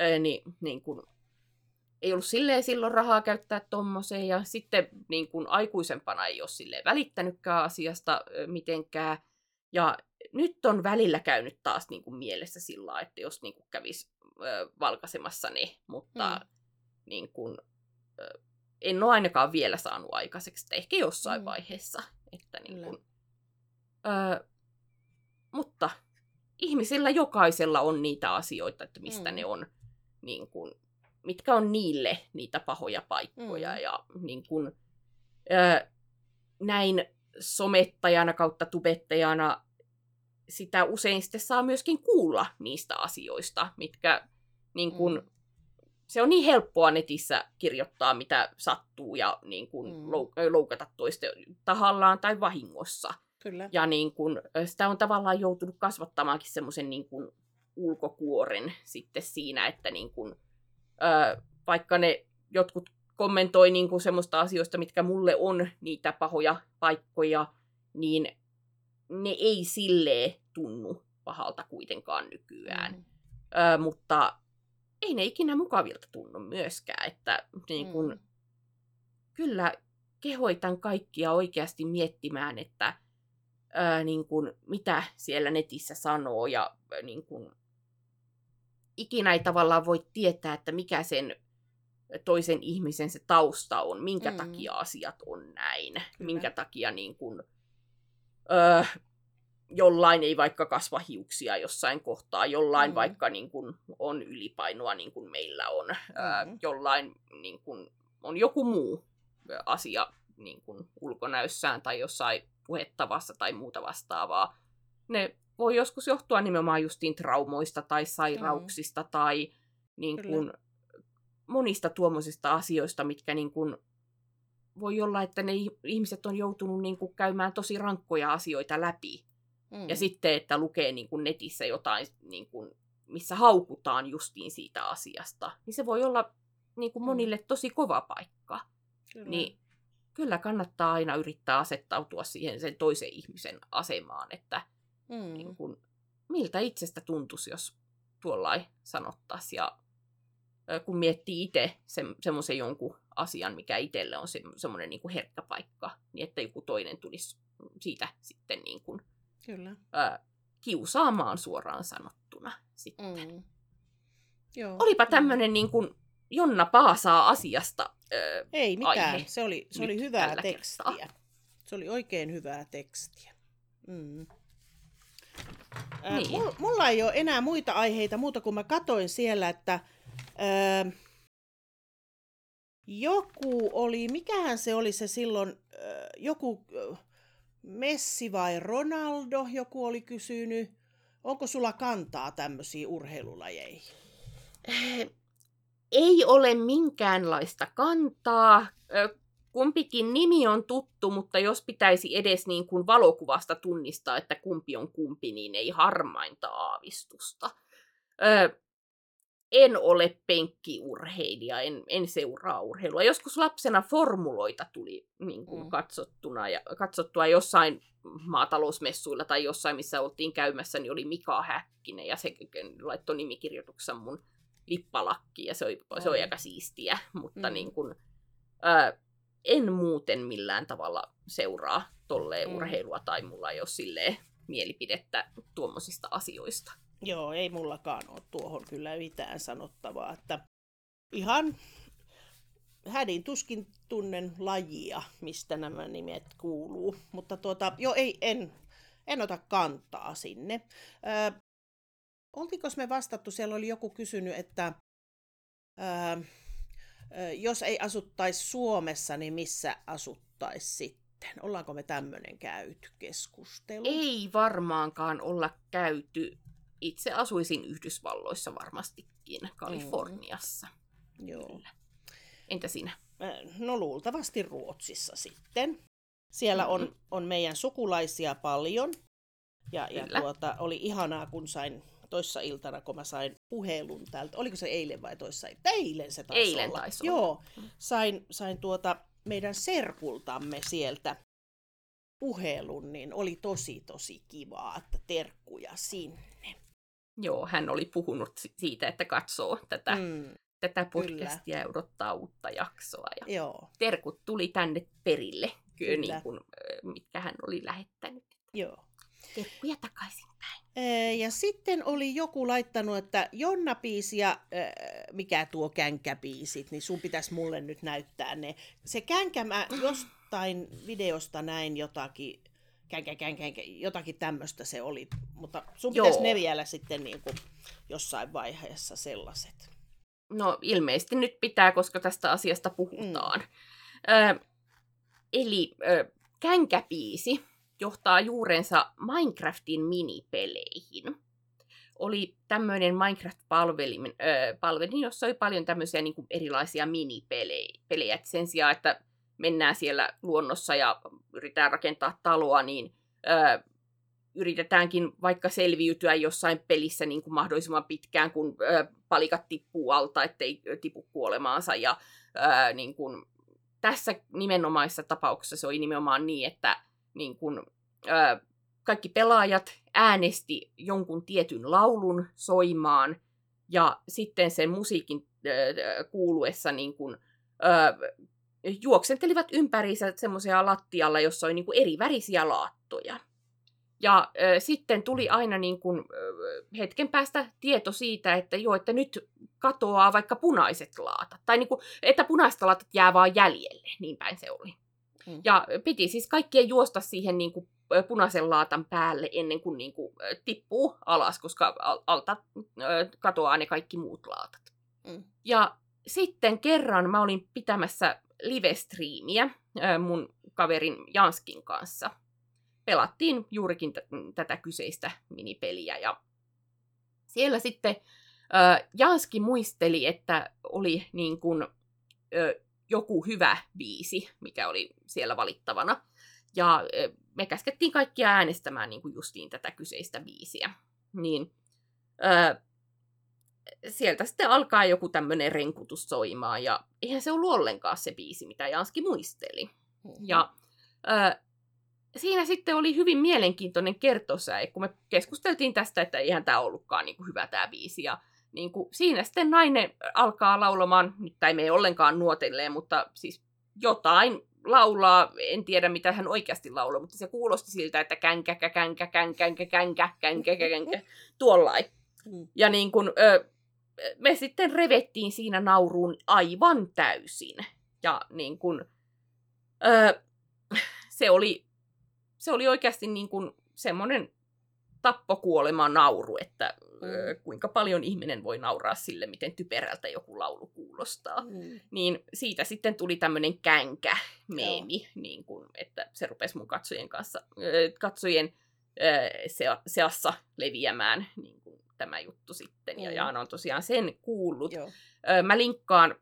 Ö, niin, niin kun, ei ollut silleen silloin rahaa käyttää tommoseen, ja sitten niin kun aikuisempana ei ole silleen välittänytkään asiasta ö, mitenkään. Ja nyt on välillä käynyt taas niin kuin mielessä sillä että jos niin kuin kävisi ö, valkaisemassa ne, mutta mm. niin kuin, ö, en ole ainakaan vielä saanut aikaiseksi, että ehkä jossain mm. vaiheessa. Että niin kuin, ö, mutta ihmisillä jokaisella on niitä asioita, että mistä mm. ne on, niin kuin, mitkä on niille niitä pahoja paikkoja. Mm. Ja niin kuin, ö, näin somettajana kautta tubettajana sitä usein sitten saa myöskin kuulla niistä asioista, mitkä niin kun, mm. se on niin helppoa netissä kirjoittaa, mitä sattuu ja niin kun, mm. loukata toista tahallaan tai vahingossa. Kyllä. Ja niin kun, sitä on tavallaan joutunut kasvattamaankin semmoisen niin kun, ulkokuoren sitten siinä, että niin kun, ö, vaikka ne jotkut kommentoi niin kun, semmoista asioista, mitkä mulle on niitä pahoja paikkoja, niin ne ei silleen tunnu pahalta kuitenkaan nykyään. Mm. Ö, mutta ei ne ikinä mukavilta tunnu myöskään. Että niin kun, mm. kyllä kehoitan kaikkia oikeasti miettimään, että ö, niin kun, mitä siellä netissä sanoo ja niin kun, ikinä ei tavallaan voi tietää, että mikä sen toisen ihmisen se tausta on, minkä mm. takia asiat on näin, Kyllä. minkä takia niin kun, öö, jollain ei vaikka kasva hiuksia jossain kohtaa, jollain mm. vaikka niin kun, on ylipainoa niin kuin meillä on, mm. öö, jollain niin kun, on joku muu asia niin kun, ulkonäössään tai jossain puhettavassa tai muuta vastaavaa. Ne voi joskus johtua nimenomaan justiin traumoista tai sairauksista mm. tai niin kun, monista tuommoisista asioista, mitkä niin kun, voi olla, että ne ihmiset on joutunut niin kuin, käymään tosi rankkoja asioita läpi. Mm. Ja sitten, että lukee niin kuin, netissä jotain, niin kuin, missä haukutaan justiin siitä asiasta, niin se voi olla niin kuin, mm. monille tosi kova paikka. Kyllä. Niin kyllä kannattaa aina yrittää asettautua siihen sen toisen ihmisen asemaan, että mm. niin kuin, miltä itsestä tuntuisi, jos tuollain sanottaisiin. Ja kun miettii itse se, semmoisen jonkun asian, mikä itselle on se, semmoinen niin kuin herkkä paikka, niin että joku toinen tulisi siitä sitten niin kuin, Kyllä. Ö, kiusaamaan suoraan sanottuna sitten. Mm. Joo, Olipa tämmöinen niin kuin Jonna Paasaa asiasta ö, Ei mitään, aihe se oli, se oli hyvää tekstiä. Kertaa. Se oli oikein hyvää tekstiä. Mm. Niin. Mulla ei ole enää muita aiheita muuta kuin mä katoin siellä, että Öö, joku oli, mikähän se oli se silloin, joku Messi vai Ronaldo, joku oli kysynyt. Onko sulla kantaa tämmöisiin urheilulajeihin? Ei ole minkäänlaista kantaa. Kumpikin nimi on tuttu, mutta jos pitäisi edes niin kuin valokuvasta tunnistaa, että kumpi on kumpi, niin ei harmainta aavistusta en ole penkkiurheilija, en, en seuraa urheilua. Joskus lapsena formuloita tuli niin kuin mm. katsottuna ja, katsottua jossain maatalousmessuilla tai jossain, missä oltiin käymässä, niin oli Mika Häkkinen ja se laittoi nimikirjoituksessa mun lippalakki ja se oli, mm. se oli aika siistiä, mutta mm. niin kuin, ää, en muuten millään tavalla seuraa tolleen mm. urheilua tai mulla ei ole silleen mielipidettä tuommoisista asioista. Joo, ei mullakaan ole tuohon kyllä mitään sanottavaa. Että ihan hädin tuskin tunnen lajia, mistä nämä nimet kuuluu. Mutta tuota, joo, ei, en, en ota kantaa sinne. Ö, oltiko me vastattu, siellä oli joku kysynyt, että ö, jos ei asuttaisi Suomessa, niin missä asuttaisi sitten? Ollaanko me tämmöinen käyty keskustelu? Ei varmaankaan olla käyty itse asuisin Yhdysvalloissa varmastikin, Kaliforniassa. Mm. Joo. Entä sinä? No luultavasti Ruotsissa sitten. Siellä mm-hmm. on, on meidän sukulaisia paljon. Ja, ja tuota, oli ihanaa, kun sain toissa iltana, kun mä sain puhelun täältä. Oliko se eilen vai toissa? Eilen se taisi eilen olla. Taisi olla. Joo, sain, sain tuota meidän serkultamme sieltä puhelun, niin oli tosi tosi kivaa, että terkkuja sinne. Joo, hän oli puhunut siitä, että katsoo tätä mm. tätä podcastia ja odottaa uutta jaksoa. Ja Joo, terkut tuli tänne perille, kyllä. Kyllä. Niin kuin, mitkä hän oli lähettänyt. joo. Terkkuja takaisin. Ee, Ja sitten oli joku laittanut, että Jonna-biisi ja äh, mikä tuo känkäbiisit, niin sun pitäisi mulle nyt näyttää ne. Se känkä, mä jostain videosta näin jotakin, känkä, känkä, känkä, jotakin tämmöistä se oli, mutta sun Joo. pitäisi ne vielä sitten niin kuin jossain vaiheessa sellaiset. No ilmeisesti nyt pitää, koska tästä asiasta puhutaan. Mm. Ö, eli ö, känkäpiisi johtaa juurensa Minecraftin minipeleihin. Oli tämmöinen Minecraft-palvelin, ö, palvelin, jossa oli paljon tämmöisiä niin kuin erilaisia minipelejä. Sen sijaan, että mennään siellä luonnossa ja yritetään rakentaa taloa, niin ö, yritetäänkin vaikka selviytyä jossain pelissä niin kuin mahdollisimman pitkään, kun ö, palikat tippuu alta, ettei tipu kuolemaansa. Ja ö, niin kuin, tässä nimenomaisessa tapauksessa se oli nimenomaan niin, että niin kuin, ö, kaikki pelaajat äänesti jonkun tietyn laulun soimaan, ja sitten sen musiikin ö, kuuluessa niin kuin, ö, juoksentelivat ympäriinsä semmoisia lattialla, jossa oli niin kuin eri värisiä laattoja. Ja ö, sitten tuli aina niin kuin, ö, hetken päästä tieto siitä, että joo, että nyt katoaa vaikka punaiset laatat. Tai niin kuin, että punaiset laatat jää vaan jäljelle, niin päin se oli. Mm. Ja piti siis kaikkien juosta siihen niin kuin, ö, punaisen laatan päälle ennen kuin, niin kuin tippuu alas, koska al- alta katoaa ne kaikki muut laatat. Mm. Ja sitten kerran mä olin pitämässä live-striimiä mun kaverin Janskin kanssa. Pelattiin juurikin t- tätä kyseistä minipeliä ja siellä sitten ö, Janski muisteli, että oli niin kuin, ö, joku hyvä biisi, mikä oli siellä valittavana. Ja ö, me käskettiin kaikkia äänestämään niin kuin justiin tätä kyseistä biisiä. Niin ö, sieltä sitten alkaa joku tämmöinen renkutus soimaan, ja eihän se ollut ollenkaan se biisi, mitä Janski muisteli. Ja ö, siinä sitten oli hyvin mielenkiintoinen kertosäe, kun me keskusteltiin tästä, että eihän tämä ollutkaan niin kuin hyvä tämä biisi. Ja niin kuin, siinä sitten nainen alkaa laulamaan, nyt tämä ei mene ollenkaan nuotelleen, mutta siis jotain laulaa, en tiedä mitä hän oikeasti laulaa, mutta se kuulosti siltä, että känkä, känkä, känkä, känkä, känkä, känkä, känkä, tuollain. Mm. Ja niin kun, ö, me sitten revettiin siinä nauruun aivan täysin. Ja niin kun, ö, se, oli, se oli oikeasti niin kun semmoinen tappokuolema nauru, että ö, kuinka paljon ihminen voi nauraa sille, miten typerältä joku laulu kuulostaa. Mm. Niin siitä sitten tuli tämmöinen känkä-meemi, niin kun, että se rupesi mun katsojien, kanssa, ö, katsojien ö, se- seassa leviämään niin tämä juttu sitten. Ja Mm. Jaana on tosiaan sen kuullut. Joo. Mä linkkaan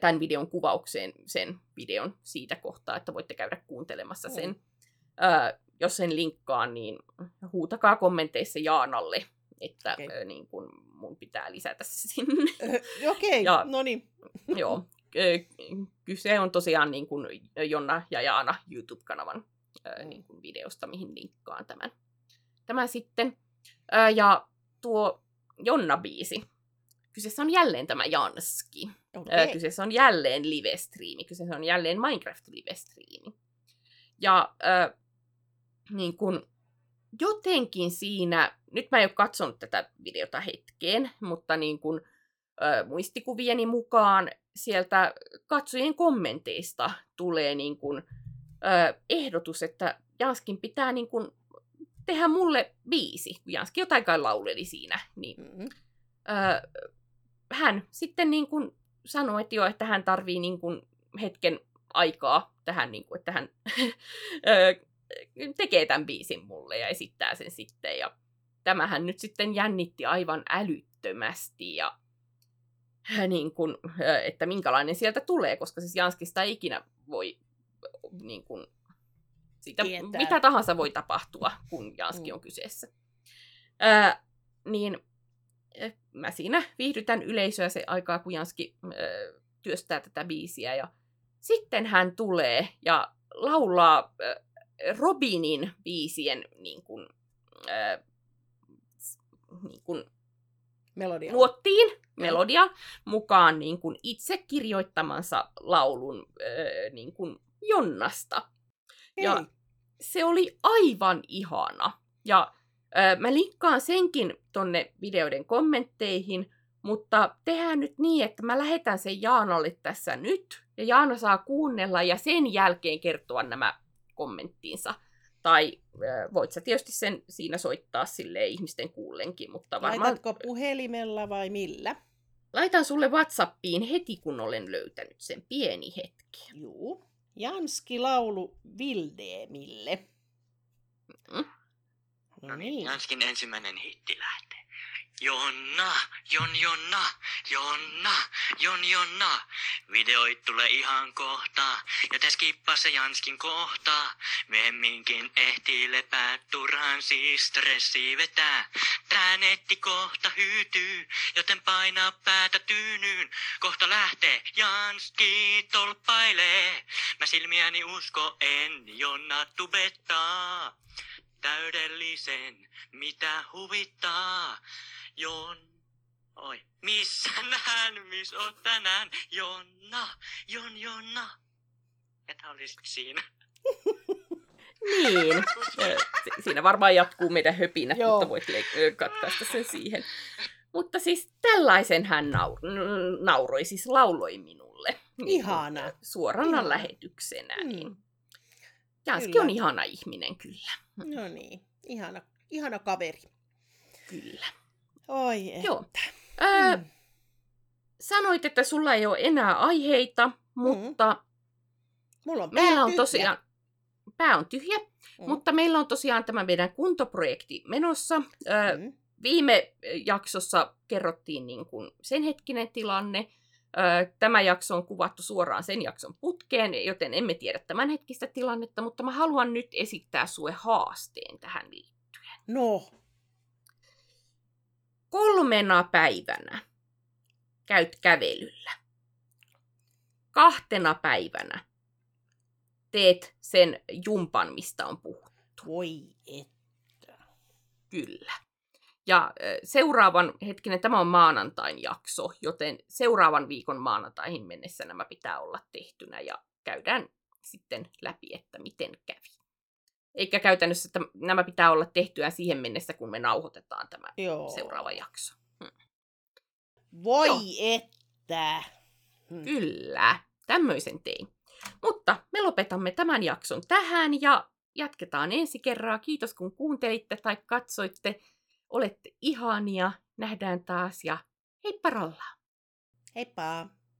tämän videon kuvaukseen sen videon siitä kohtaa, että voitte käydä kuuntelemassa Mm. sen. Jos sen linkkaan, niin huutakaa kommenteissa Jaanalle, että ö, niin kun mun pitää lisätä se sinne. Okei, Ja- no niin. Joo. Kyse on tosiaan niin kuin Jonna ja Jaana YouTube-kanavan Mm. niin kuin videosta, mihin linkkaan tämän, tämän sitten. Ja tuo Jonna-biisi. Kyseessä on jälleen tämä Janski. Okei. Kyseessä on jälleen live-striimi. Kyseessä on jälleen Minecraft-live-striimi. Ja ö, niin kun, jotenkin siinä, nyt mä en ole katsonut tätä videota hetkeen, mutta niin kun, ö, muistikuvieni mukaan sieltä katsojien kommenteista tulee niin kun, ö, ehdotus, että Janskin pitää niin kun, tehdä mulle biisi, kun Janski jotain kai lauleli siinä, niin Mm. ö, hän sitten niin kuin sanoi, että joo, että hän tarvii niin kuin hetken aikaa tähän, niin kuin, että hän tekee tämän biisin mulle ja esittää sen sitten. Ja tämähän nyt sitten jännitti aivan älyttömästi ja niin kuin, että minkälainen sieltä tulee, koska siis Janskista ei ikinä voi niin kuin, siitä, Tietää. mitä tahansa voi tapahtua, kun Janski Mm. on kyseessä. Ö, niin mä siinä viihdytän yleisöä se aikaa, kun Janski ö, työstää tätä biisiä. Ja sitten hän tulee ja laulaa ö, Robinin biisien niin kuin, ö, s- niin kuin, Melodia. luottiin melodia mukaan niin kuin itse kirjoittamansa laulun äh, niin kuin Jonnasta. Ja Hei. se oli aivan ihana. Ja äh, mä linkkaan senkin tonne videoiden kommentteihin, mutta tehdään nyt niin, että mä lähetän sen Jaanalle tässä nyt, ja Jaana saa kuunnella ja sen jälkeen kertoa nämä kommenttinsa. Tai äh, voit sä tietysti sen siinä soittaa sille ihmisten kuullenkin, mutta varmaan Laitatko puhelimella vai millä? laitan sulle Whatsappiin heti, kun olen löytänyt sen pieni hetki. Juu. Janski laulu Vildemille. Mm. No niin. Janskin ensimmäinen hitti lähtee. Jonna, Jon Jonna, Jonna, Jon Jonna. Videoit tulee ihan kohta, joten skippaa se Janskin kohta. Myöhemminkin ehtii lepää, turhaan siis stressi vetää. Tää netti kohta hyytyy, joten painaa päätä tyynyyn. Kohta lähtee, Janski tolppailee. Mä silmiäni usko en, Jonna tubettaa täydellisen, mitä huvittaa. Jon, oi, missä näen, missä oot tänään? Jonna, Jon, Jonna. Ja tää oli sit siinä. Niin. Ö, si- Siinä varmaan jatkuu meidän höpinät, Joo. mutta voit le- katkaista sen siihen. Mutta siis tällaisen hän naur- n- nauroi, siis lauloi minulle. Niin Ihana. ö, Suorana Ihana. lähetyksenä. Mm. Niin. Janski Kyllä. on ihana ihminen, kyllä. No niin. Ihana, ihana kaveri. Kyllä. Oi et. Joo. Ö, Mm. sanoit, että sulla ei ole enää aiheita, mutta Mulla on meillä on tyhjä. tosiaan... Pää on tyhjä, Mm. mutta meillä on tosiaan tämä meidän kuntoprojekti menossa. Ö, Mm. Viime jaksossa kerrottiin niin kuin sen hetkinen tilanne. Ö, Tämä jakso on kuvattu suoraan sen jakson putkeen, joten emme tiedä tämän hetkistä tilannetta, mutta mä haluan nyt esittää sulle haasteen tähän liittyen. No. Kolmena päivänä käyt kävelyllä. Kahtena päivänä teet sen jumpan, mistä on puhuttu. Voi että. Kyllä. Ja seuraavan, hetkinen, tämä on maanantain jakso, joten seuraavan viikon maanantaihin mennessä nämä pitää olla tehtynä ja käydään sitten läpi, että miten kävi. Eikä käytännössä, että nämä pitää olla tehtyä siihen mennessä, kun me nauhoitetaan tämä Joo. seuraava jakso. Voi Joo. että. Mm. Kyllä, tämmöisen tein. Mutta me lopetamme tämän jakson tähän ja jatketaan ensi kerraa. Kiitos kun kuuntelitte tai katsoitte. Olette ihania. Nähdään taas ja heippa rollaa. Heippa.